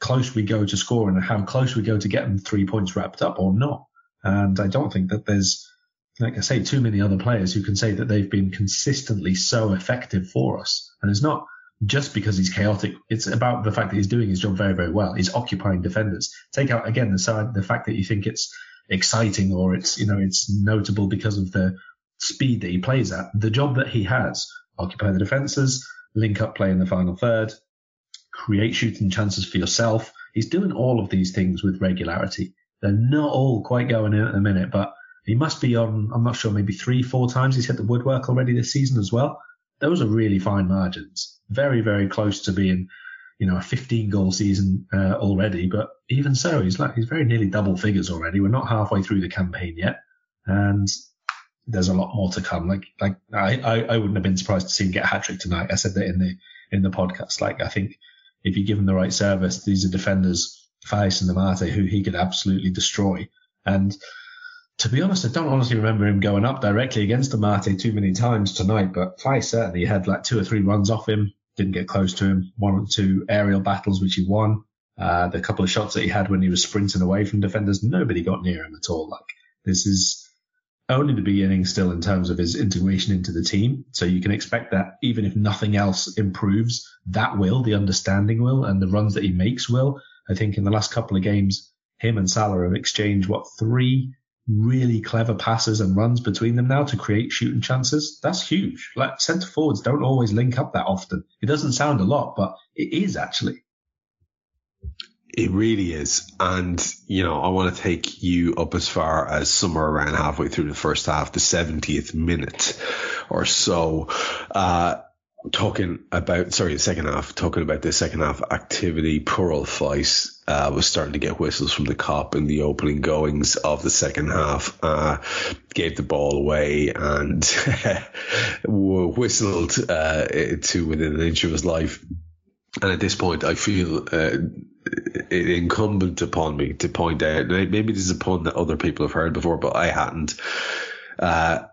close we go to score and how close we go to getting three points wrapped up or not. And I don't think that there's, like I say, too many other players who can say that they've been consistently so effective for us. And it's not just because he's chaotic. It's about the fact that he's doing his job very, very well. He's occupying defenders. Take out again the side, the fact that you think it's exciting or it's, you know, it's notable because of the speed that he plays at, the job that he has, occupy the defences, link up play in the final third, create shooting chances for yourself. He's doing all of these things with regularity. They're not all quite going in at the minute, but he must be on, I'm not sure, maybe three, four times he's hit the woodwork already this season as well. Those are really fine margins. Very, very close to being, you know, a 15 goal season uh, already. But even so, he's like, he's very nearly double figures already. We're not halfway through the campaign yet. And there's a lot more to come. Like, like I, I, I wouldn't have been surprised to see him get a hat trick tonight. I said that in the, in the podcast. Like, I think if you give him the right service, these are defenders, Faes and Amartey, who he could absolutely destroy. And to be honest, I don't honestly remember him going up directly against Amartey too many times tonight, but Faes certainly had like two or three runs off him. didn't get close to him. One or two aerial battles which he won. Uh, the couple of shots that he had when he was sprinting away from defenders, nobody got near him at all. Like this is only the beginning still in terms of his integration into the team. So you can expect that even if nothing else improves, that will, the understanding will, and the runs that he makes will. I think in the last couple of games, him and Salah have exchanged what three really clever passes and runs between them now to create shooting chances. That's huge. Like centre forwards don't always link up that often. It doesn't sound a lot, but it is actually. It really is. And, you know, I want to take you up as far as somewhere around halfway through the first half, the 70th minute or so. Uh, talking about, sorry, the second half, talking about the second half activity, Pearl Faes uh, was starting to get whistles from the Kop in the opening goings of the second half, uh, gave the ball away and whistled uh, to within an inch of his life. And at this point, I feel uh, it incumbent upon me to point out, maybe this is a pun that other people have heard before, but I hadn't. Uh,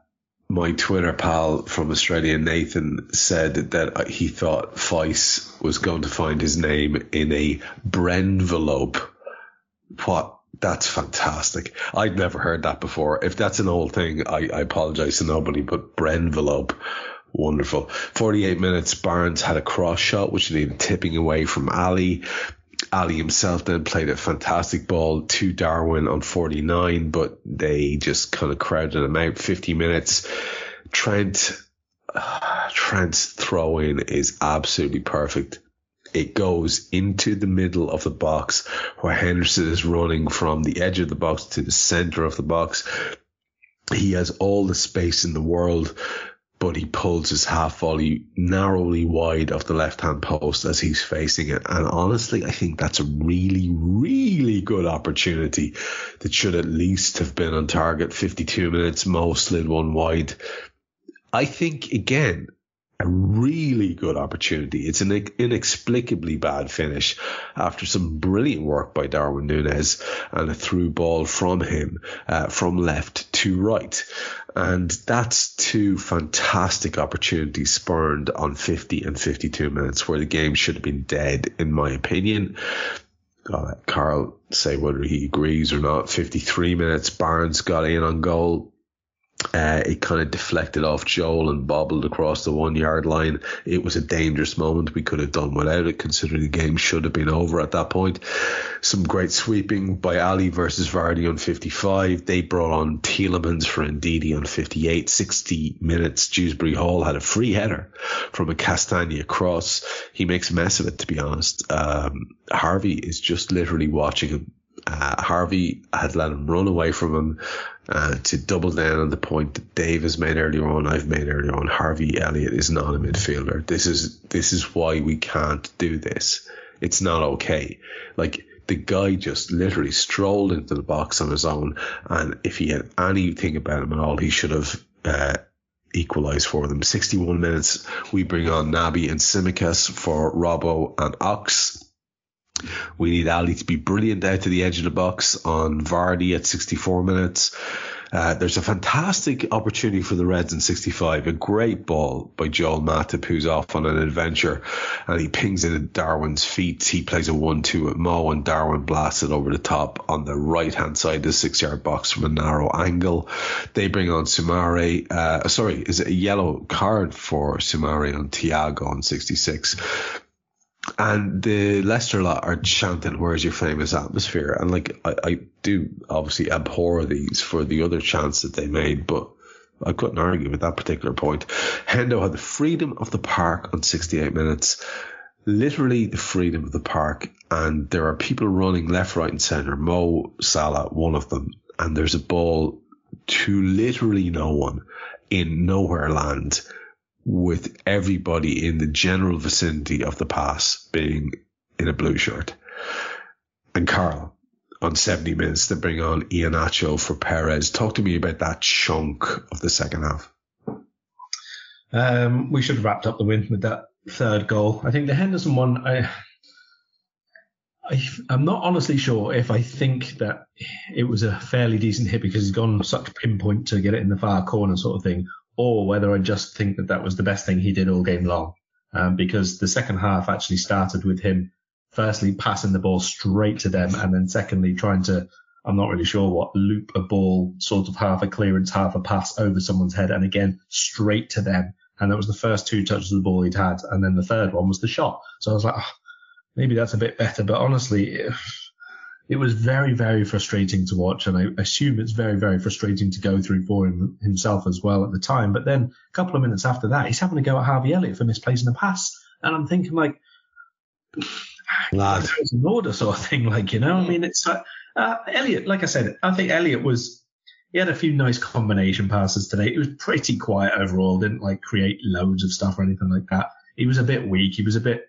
my Twitter pal from Australia, Nathan, said that he thought Faes was going to find his name in a Brenvelope. What? That's fantastic. I'd never heard that before. If that's an old thing, I, I apologize to nobody, but Brenvelope. Wonderful. 48 minutes, Barnes had a cross shot, which needed tipping away from Ali. Ali himself then played a fantastic ball to Darwin on 49, but they just kind of crowded him out. 50 minutes. Trent, Trent's throw in is absolutely perfect. It goes into the middle of the box where Henderson is running from the edge of the box to the center of the box. He has all the space in the world but he pulls his half volley narrowly wide of the left hand post as he's facing it. And honestly, I think that's a really, really good opportunity that should at least have been on target. 52 minutes, Mo slid one wide. I think again, a really good opportunity. It's an inexplicably bad finish after some brilliant work by Darwin Nunez and a through ball from him uh, from left to right. And that's two fantastic opportunities spurned on 50 and 52 minutes where the game should have been dead, in my opinion. Uh, Karl say whether he agrees or not. 53 minutes, Barnes got in on goal. Uh, it kind of deflected off Joel and bobbled across the one yard line. It was a dangerous moment. We could have done without it, considering the game should have been over at that point. Some great sweeping by Ali versus Vardy on 55. They brought on Tielemans for Ndidi on 58. 60 minutes. Dewsbury Hall had a free header from a Castagne cross. He makes a mess of it, to be honest. Um, Harvey is just literally watching him uh, Harvey had let him run away from him uh, to double down on the point that Dave has made earlier on. I've made earlier on. Harvey Elliott is not a midfielder. This is this is why we can't do this. It's not okay. Like the guy just literally strolled into the box on his own, and if he had anything about him at all, he should have. Uh, for them. 61 minutes, we bring on Naby and Tsimikas for Robbo and Ox. We need Ali to be brilliant out to the edge of the box on Vardy at 64 minutes. Uh, there's a fantastic opportunity for the Reds in 65. A great ball by Joel Matip, who's off on an adventure, and he pings it at Darwin's feet. He plays a 1-2 at Mo, and Darwin blasts it over the top on the right hand side of the six-yard box from a narrow angle. They bring on Soumaré. Uh, sorry, is it a yellow card for Soumaré on Thiago on 66? And the Leicester lot are chanting, "Where's your famous atmosphere?" And like, I, I do obviously abhor these for the other chants that they made, but I couldn't argue with that particular point. Hendo had the freedom of the park on 68 minutes, literally the freedom of the park, and there are people running left, right, and centre. Mo Salah, one of them, and there's a ball to literally no one in nowhere land with everybody in the general vicinity of the pass being in a blue shirt. And Karl, on 70 minutes to bring on Iheanacho for Perez. Talk to me about that chunk of the second half. Um, we should have wrapped up the win with that third goal. I think the Henderson one, I, I, am not honestly sure if I think that it was a fairly decent hit because he's gone such pinpoint to get it in the far corner sort of thing, or whether I just think that that was the best thing he did all game long. um, because the second half actually started with him firstly passing the ball straight to them and then secondly trying to I'm not really sure what loop a ball sort of half a clearance, half a pass over someone's head and again straight to them. And that was the first two touches of the ball he'd had. And then the third one was the shot. So I was like, oh, maybe that's a bit better. But honestly, it was very, very frustrating to watch. And I assume it's very, very frustrating to go through for him himself as well at the time. But then a couple of minutes after that, he's having to go at Harvey Elliott for misplacing a pass. And I'm thinking like, lad, it's an order sort of thing. Like, you know, I mean, it's like, uh, Elliott, like I said, I think Elliott was, he had a few nice combination passes today. It was pretty quiet overall. Didn't like create loads of stuff or anything like that. He was a bit weak. He was a bit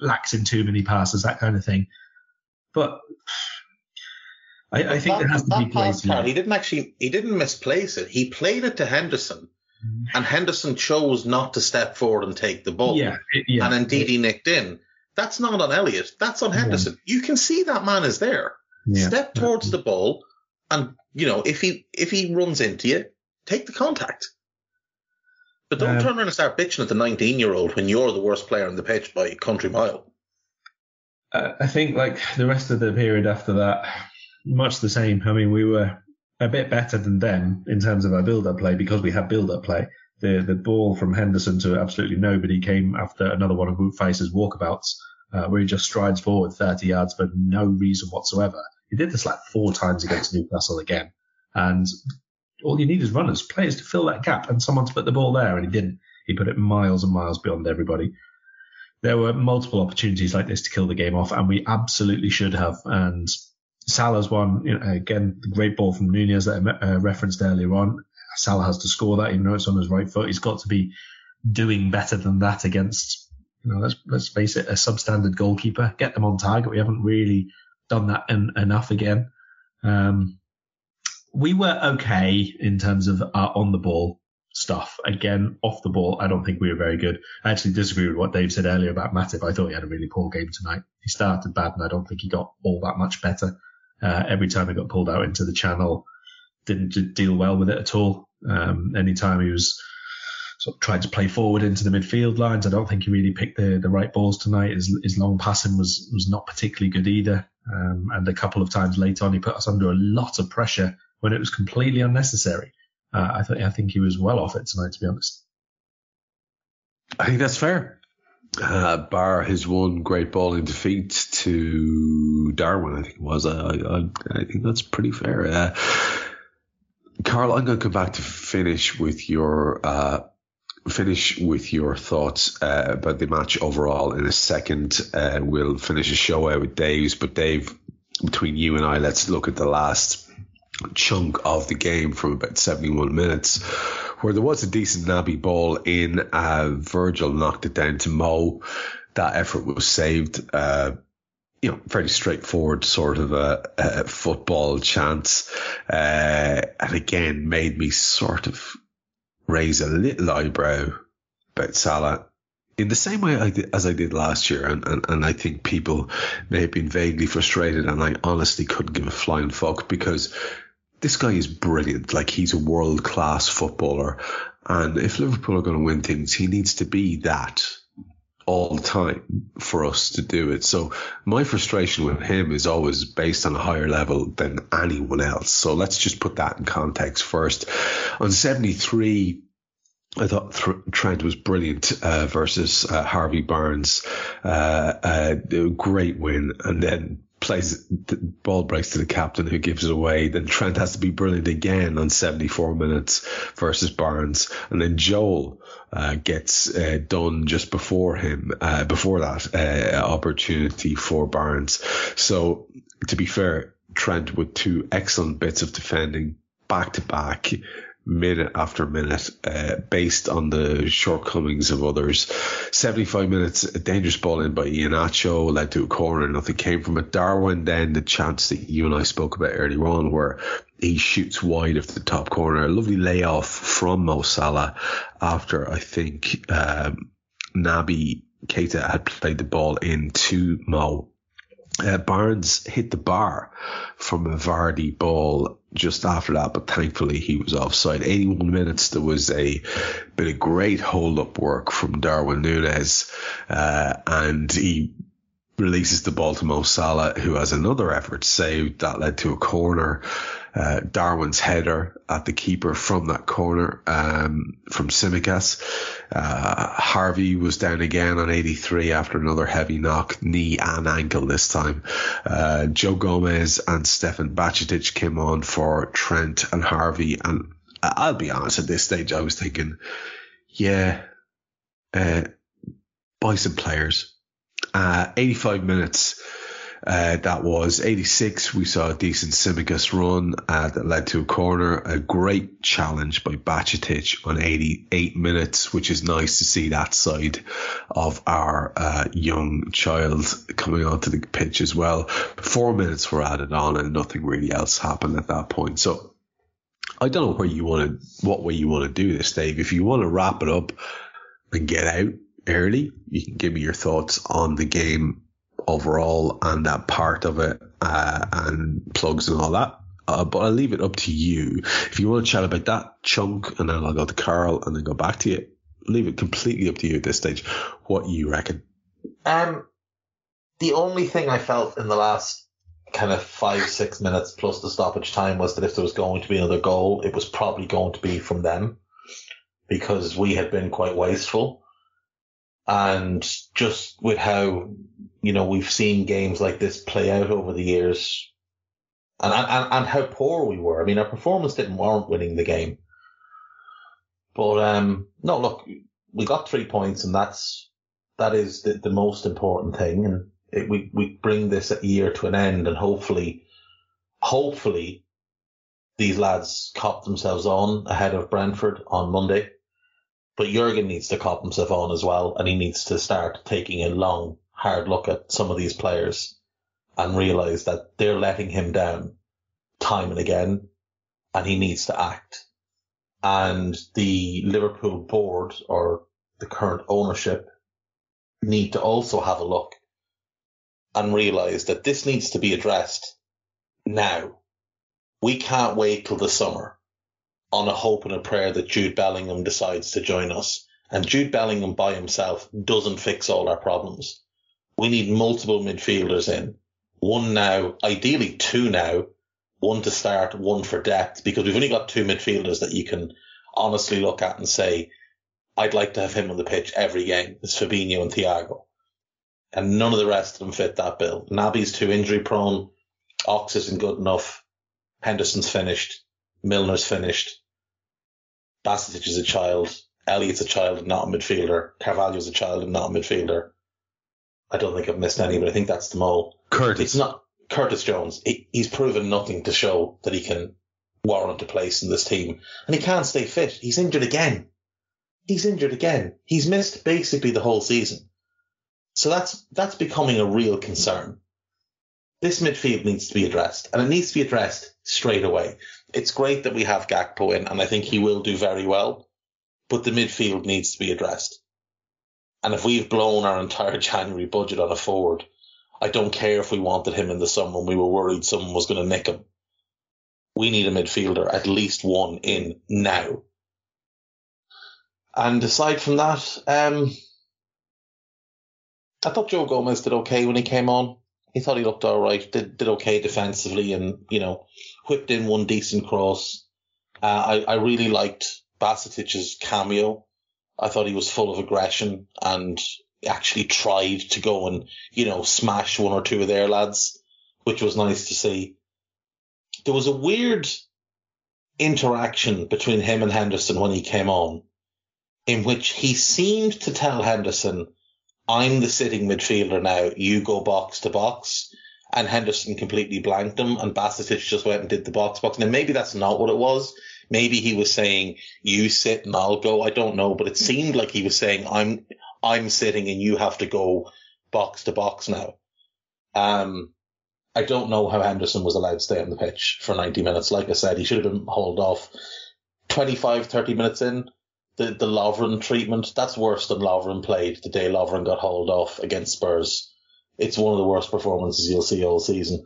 lax in too many passes, that kind of thing. But I, I think that, there has to be plays. he didn't actually, he didn't misplace it. He played it to Henderson, mm-hmm. and Henderson chose not to step forward and take the ball. Yeah, it, yeah. And indeed, he nicked in. That's not on Elliott. That's on Henderson. Yeah. You can see that man is there. Yeah. Step towards the ball, and you know if he if he runs into you, take the contact. But don't um, turn around and start bitching at the 19 year old when you're the worst player on the pitch by a country mile. I think like the rest of the period after that, much the same. I mean, we were a bit better than them in terms of our build-up play because we had build-up play. The the ball from Henderson to absolutely nobody came after another one of Face's walkabouts, uh, where he just strides forward 30 yards for no reason whatsoever. He did this like four times against Newcastle again, and all you need is runners, players to fill that gap, and someone to put the ball there, and he didn't. He put it miles and miles beyond everybody there were multiple opportunities like this to kill the game off, and we absolutely should have. And Salah's one, you know, again, the great ball from Nunez that I uh, referenced earlier on. Salah has to score that, even though it's on his right foot. He's got to be doing better than that against, you know, let's let's face it, a substandard goalkeeper. Get them on target. We haven't really done that en- enough again. Um, we were okay in terms of our on the ball stuff. Again, off the ball, I don't think we were very good. I actually disagree with what Dave said earlier about Matip. I thought he had a really poor game tonight. He started bad, and I don't think he got all that much better. Uh, every time he got pulled out into the channel, didn't deal well with it at all. Um, anytime he was sort of tried to play forward into the midfield lines, I don't think he really picked the, the right balls tonight. His, his long passing was, was not particularly good either. Um, and a couple of times later on, he put us under a lot of pressure when it was completely unnecessary. Uh, I, th- I think he was well off it tonight, to be honest. I think that's fair. Uh, bar his one great ball in defeat to Darwin, I think it was. I, I, I think that's pretty fair. Uh, Karl, I'm going to come back to finish with your uh, finish with your thoughts uh, about the match overall in a second. Uh, we'll finish the show out with Dave's, but Dave, between you and I, let's look at the last chunk of the game from about 71 minutes where there was a decent Naby ball in. Uh, Virgil knocked it down to Mo. That effort was saved. Uh, you know, very straightforward sort of a, a football chance. Uh, and again, made me sort of raise a little eyebrow about Salah in the same way I did, as I did last year, and, and, and I think people may have been vaguely frustrated, and I honestly couldn't give a flying fuck because this guy is brilliant. Like he's a world class footballer. And if Liverpool are going to win things, he needs to be that all the time for us to do it. So my frustration with him is always based on a higher level than anyone else. So let's just put that in context first. On 73, I thought Trent was brilliant uh, versus uh, Harvey Barnes. Uh, uh great win. And then plays the ball breaks to the captain who gives it away. Then Trent has to be brilliant again on 74 minutes versus Barnes, and then Joel uh, gets uh, done just before him, uh, before that uh, opportunity for Barnes. So to be fair, Trent with two excellent bits of defending back to back minute after minute, uh, based on the shortcomings of others. 75 minutes, a dangerous ball in by Iheanacho led to a corner, nothing came from it. Darwin then the chance that you and I spoke about earlier on where he shoots wide of the top corner. A lovely layoff from Mo Salah after I think, um, Naby Keita had played the ball in to Mo Uh, Barnes hit the bar from a Vardy ball just after that, but thankfully he was offside. 81 minutes, there was a bit of great hold up work from Darwin Nunez, uh, and he releases the ball to Mo Salah, who has another effort saved that led to a corner. Uh, Darwin's header at the keeper from that corner um, from Tsimikas. Uh, Harvey was down again on 83 after another heavy knock, knee and ankle this time. Uh, Joe Gomez and Stefan Bajcetic came on for Trent and Harvey. And I'll be honest, at this stage, I was thinking, yeah, uh, buy some players. Uh, 85 minutes uh, that was 86. We saw a decent Tsimikas run uh, that led to a corner. A great challenge by Bajcetic on 88 minutes, which is nice to see that side of our uh, young child coming onto the pitch as well. Four minutes were added on and nothing really else happened at that point. So I don't know where you want to, what way you want to do this, Dave. If you want to wrap it up and get out early, you can give me your thoughts on the game overall and that part of it uh, and plugs and all that. Uh, but I'll leave it up to you. If you want to chat about that chunk and then I'll go to Karl and then go back to you, leave it completely up to you at this stage. What you reckon? Um, the only thing I felt in the last kind of five, six minutes plus the stoppage time was that if there was going to be another goal, it was probably going to be from them because we had been quite wasteful. And just with how, you know, we've seen games like this play out over the years and, and, and how poor we were. I mean, our performance didn't warrant winning the game. But, um, no, look, we got three points and that's, that is the, the most important thing. And it, we, we bring this year to an end and hopefully, hopefully these lads cop themselves on ahead of Brentford on Monday. But Jurgen needs to cop himself on as well, and he needs to start taking a long, hard look at some of these players and realize that they're letting him down time and again, and he needs to act. And the Liverpool board or the current ownership need to also have a look and realize that this needs to be addressed now. We can't wait till the summer on a hope and a prayer that Jude Bellingham decides to join us. And Jude Bellingham by himself doesn't fix all our problems. We need multiple midfielders in. One now, ideally two now, one to start, one for depth, because we've only got two midfielders that you can honestly look at and say, I'd like to have him on the pitch every game. It's Fabinho and Thiago. And none of the rest of them fit that bill. Naby's too injury prone. Ox isn't good enough. Henderson's finished. Milner's finished. Bajcetic is a child. Elliott's a child and not a midfielder. Carvalho's a child and not a midfielder. I don't think I've missed any, but I think that's the mole. Curtis. It's not Curtis Jones. He, he's proven nothing to show that he can warrant a place in this team. And he can't stay fit. He's injured again. He's injured again. He's missed basically the whole season. So that's, that's becoming a real concern. This midfield needs to be addressed and it needs to be addressed straight away. It's great that we have Gakpo in and I think he will do very well, but the midfield needs to be addressed. And if we've blown our entire January budget on a forward, I don't care if we wanted him in the summer and we were worried someone was going to nick him. We need a midfielder, at least one in now. And aside from that, um, I thought Joe Gomez did okay when he came on. He thought he looked all right, did, did okay defensively and, you know, whipped in one decent cross. Uh, I, I really liked Bajcetic's cameo. I thought he was full of aggression and actually tried to go and, you know, smash one or two of their lads, which was nice to see. There was a weird interaction between him and Henderson when he came on, in which he seemed to tell Henderson, I'm the sitting midfielder now, you go box to box. And Henderson completely blanked him and Bajcetic just went and did the box box. Now maybe that's not what it was. Maybe he was saying, you sit and I'll go. I don't know, but it seemed like he was saying, I'm, I'm sitting and you have to go box to box now. Um, I don't know how Henderson was allowed to stay on the pitch for 90 minutes. Like I said, he should have been hauled off 25, 30 minutes in. The, the Lovren treatment, that's worse than Lovren played the day Lovren got hauled off against Spurs. it's one of the worst performances you'll see all season.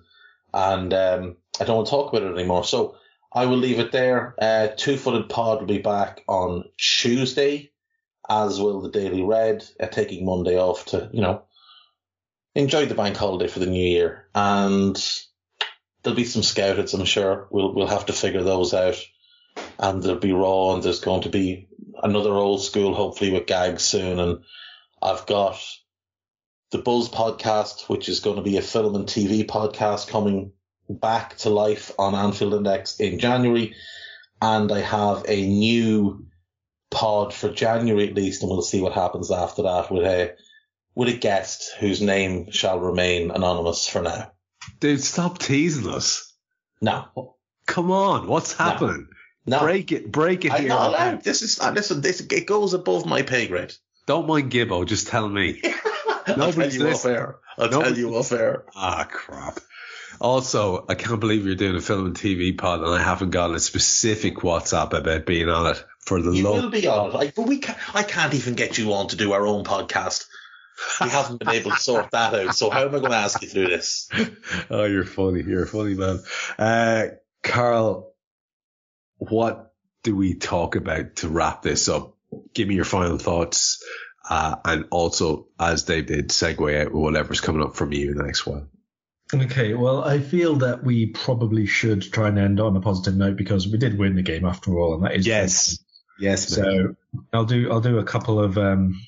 And um, I don't want to talk about it anymore. So I will leave it there. Uh, Two Footed Pod will be back on Tuesday, as will the Daily Red, uh, taking Monday off to, you know, enjoy the bank holiday for the new year. And there'll be some scouteds, I'm sure. We'll, we'll have to figure those out. And there'll be Raw, and there's going to be another old school, hopefully with gags soon. And I've got the Buzz podcast, which is going to be a film and TV podcast coming back to life on Anfield Index in January. And I have a new pod for January at least, and we'll see what happens after that with a with a guest whose name shall remain anonymous for now. Dude, stop teasing us. No. Come on, what's happening? No. Break it, break it I'm here. not allowed. This is uh, listen. This it goes above my pay grade. Don't mind Gibbo, just tell me. I'll tell Nobody's you off air. I'll Nobody- tell you off air. Ah, crap. Also, I can't believe you're doing a film and TV pod, and I haven't gotten a specific WhatsApp about being on it. For the You love, will be on it. I, but we can't, I can't even get you on to do our own podcast. We haven't been able to sort that out. So how am I going to ask you through this? oh, you're funny. You're a funny man. Uh, Karl, what do we talk about to wrap this up? Give me your final thoughts. Uh, and also, as they did, segue out with whatever's coming up from you in the next while. Okay, well, I feel that we probably should try and end on a positive note because we did win the game after all, and that is Yes. Yes, So I'll do I'll do a couple of um,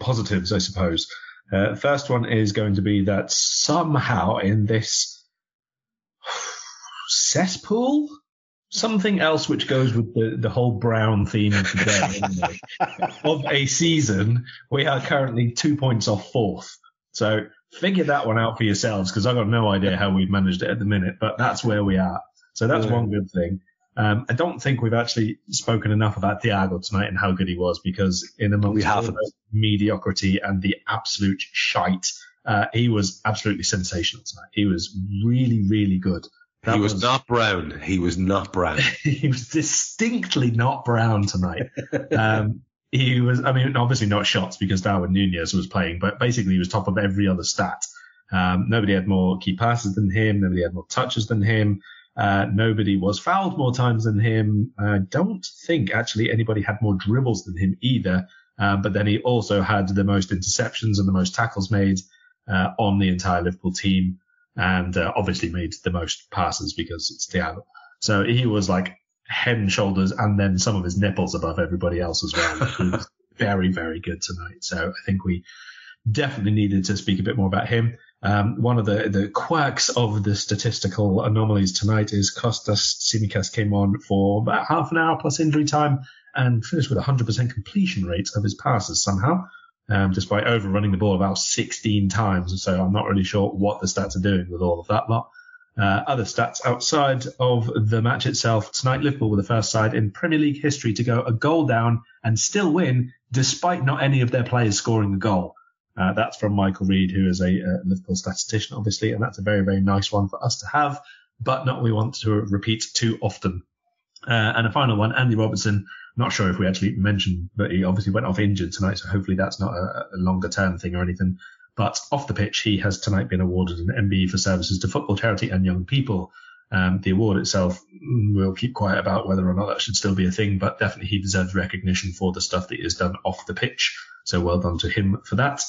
positives, I suppose. Uh, first one is going to be that somehow in this cesspool, something else which goes with the, the whole brown theme of the day of a season, we are currently two points off fourth. So figure that one out for yourselves because I've got no idea how we've managed it at the minute, but that's where we are. So that's Yeah. one good thing. Um, I don't think we've actually spoken enough about Thiago tonight and how good he was because in amongst We all the mediocrity and the absolute shite, uh, he was absolutely sensational tonight. He was really, really good. That he was, not brown. He was not brown. he was distinctly not brown tonight. Um, he was, I mean, obviously not shots because Darwin Nunez was playing, but basically he was top of every other stat. Um, nobody had more key passes than him. Nobody had more touches than him. Uh, nobody was fouled more times than him. I don't think actually anybody had more dribbles than him either. Um, but then he also had the most interceptions and the most tackles made uh, on the entire Liverpool team, and uh, obviously made the most passes because it's Thiago. So he was like head and shoulders, and then some of his nipples above everybody else as well. Very, very good tonight. So I think we definitely needed to speak a bit more about him. Um, one of the, the quirks of the statistical anomalies tonight is Kostas Tsimikas came on for about half an hour plus injury time and finished with a 100% completion rate of his passes somehow, um, despite overrunning the ball about 16 times. And so I'm not really sure what the stats are doing with all of that lot. Uh, other stats outside of the match itself tonight, Liverpool were the first side in Premier League history to go a goal down and still win, despite not any of their players scoring a goal. Uh, that's from Michael Reed, who is a uh, Liverpool statistician, obviously, and that's a very, very nice one for us to have, but not we want to repeat too often. Uh, and a final one, Andy Robertson. Not sure if we actually mentioned, but he obviously went off injured tonight, so hopefully that's not a, a longer term thing or anything. But off the pitch, he has tonight been awarded an MBE for services to football charity and young people. Um, the award itself, mm, we'll keep quiet about whether or not that should still be a thing, but definitely he deserves recognition for the stuff that he has done off the pitch. So well done to him for that.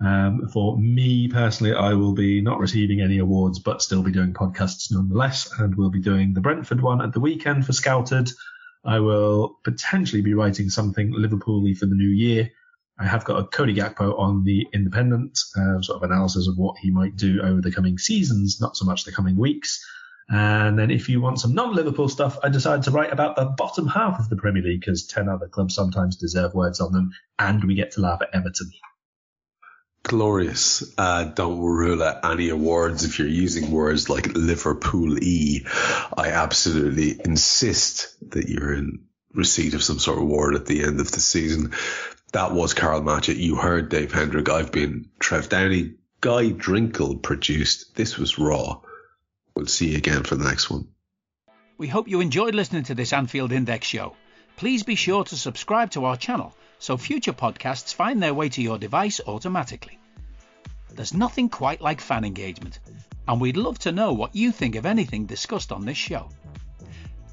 Um, for me personally, I will be not receiving any awards, but still be doing podcasts nonetheless, and we'll be doing the Brentford one at the weekend for Scouted. I will potentially be writing something Liverpool-y for the new year. I have got a Cody Gakpo on the Independent, uh, sort of analysis of what he might do over the coming seasons, not so much the coming weeks. And then if you want some non-Liverpool stuff, I decided to write about the bottom half of the Premier League because 10 other clubs sometimes deserve words on them and we get to laugh at Everton. Glorious. Uh, don't rule out any awards if you're using words like Liverpool E. I absolutely insist that you're in receipt of some sort of award at the end of the season. That was Karl Matchett. You heard Dave Hendrick. I've been Trev Downey. Guy Drinkle produced. This was Raw. We'll see you again for the next one. We hope you enjoyed listening to this Anfield Index show. Please be sure to subscribe to our channel so future podcasts find their way to your device automatically. There's nothing quite like fan engagement, and we'd love to know what you think of anything discussed on this show.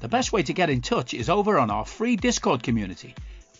The best way to get in touch is over on our free Discord community,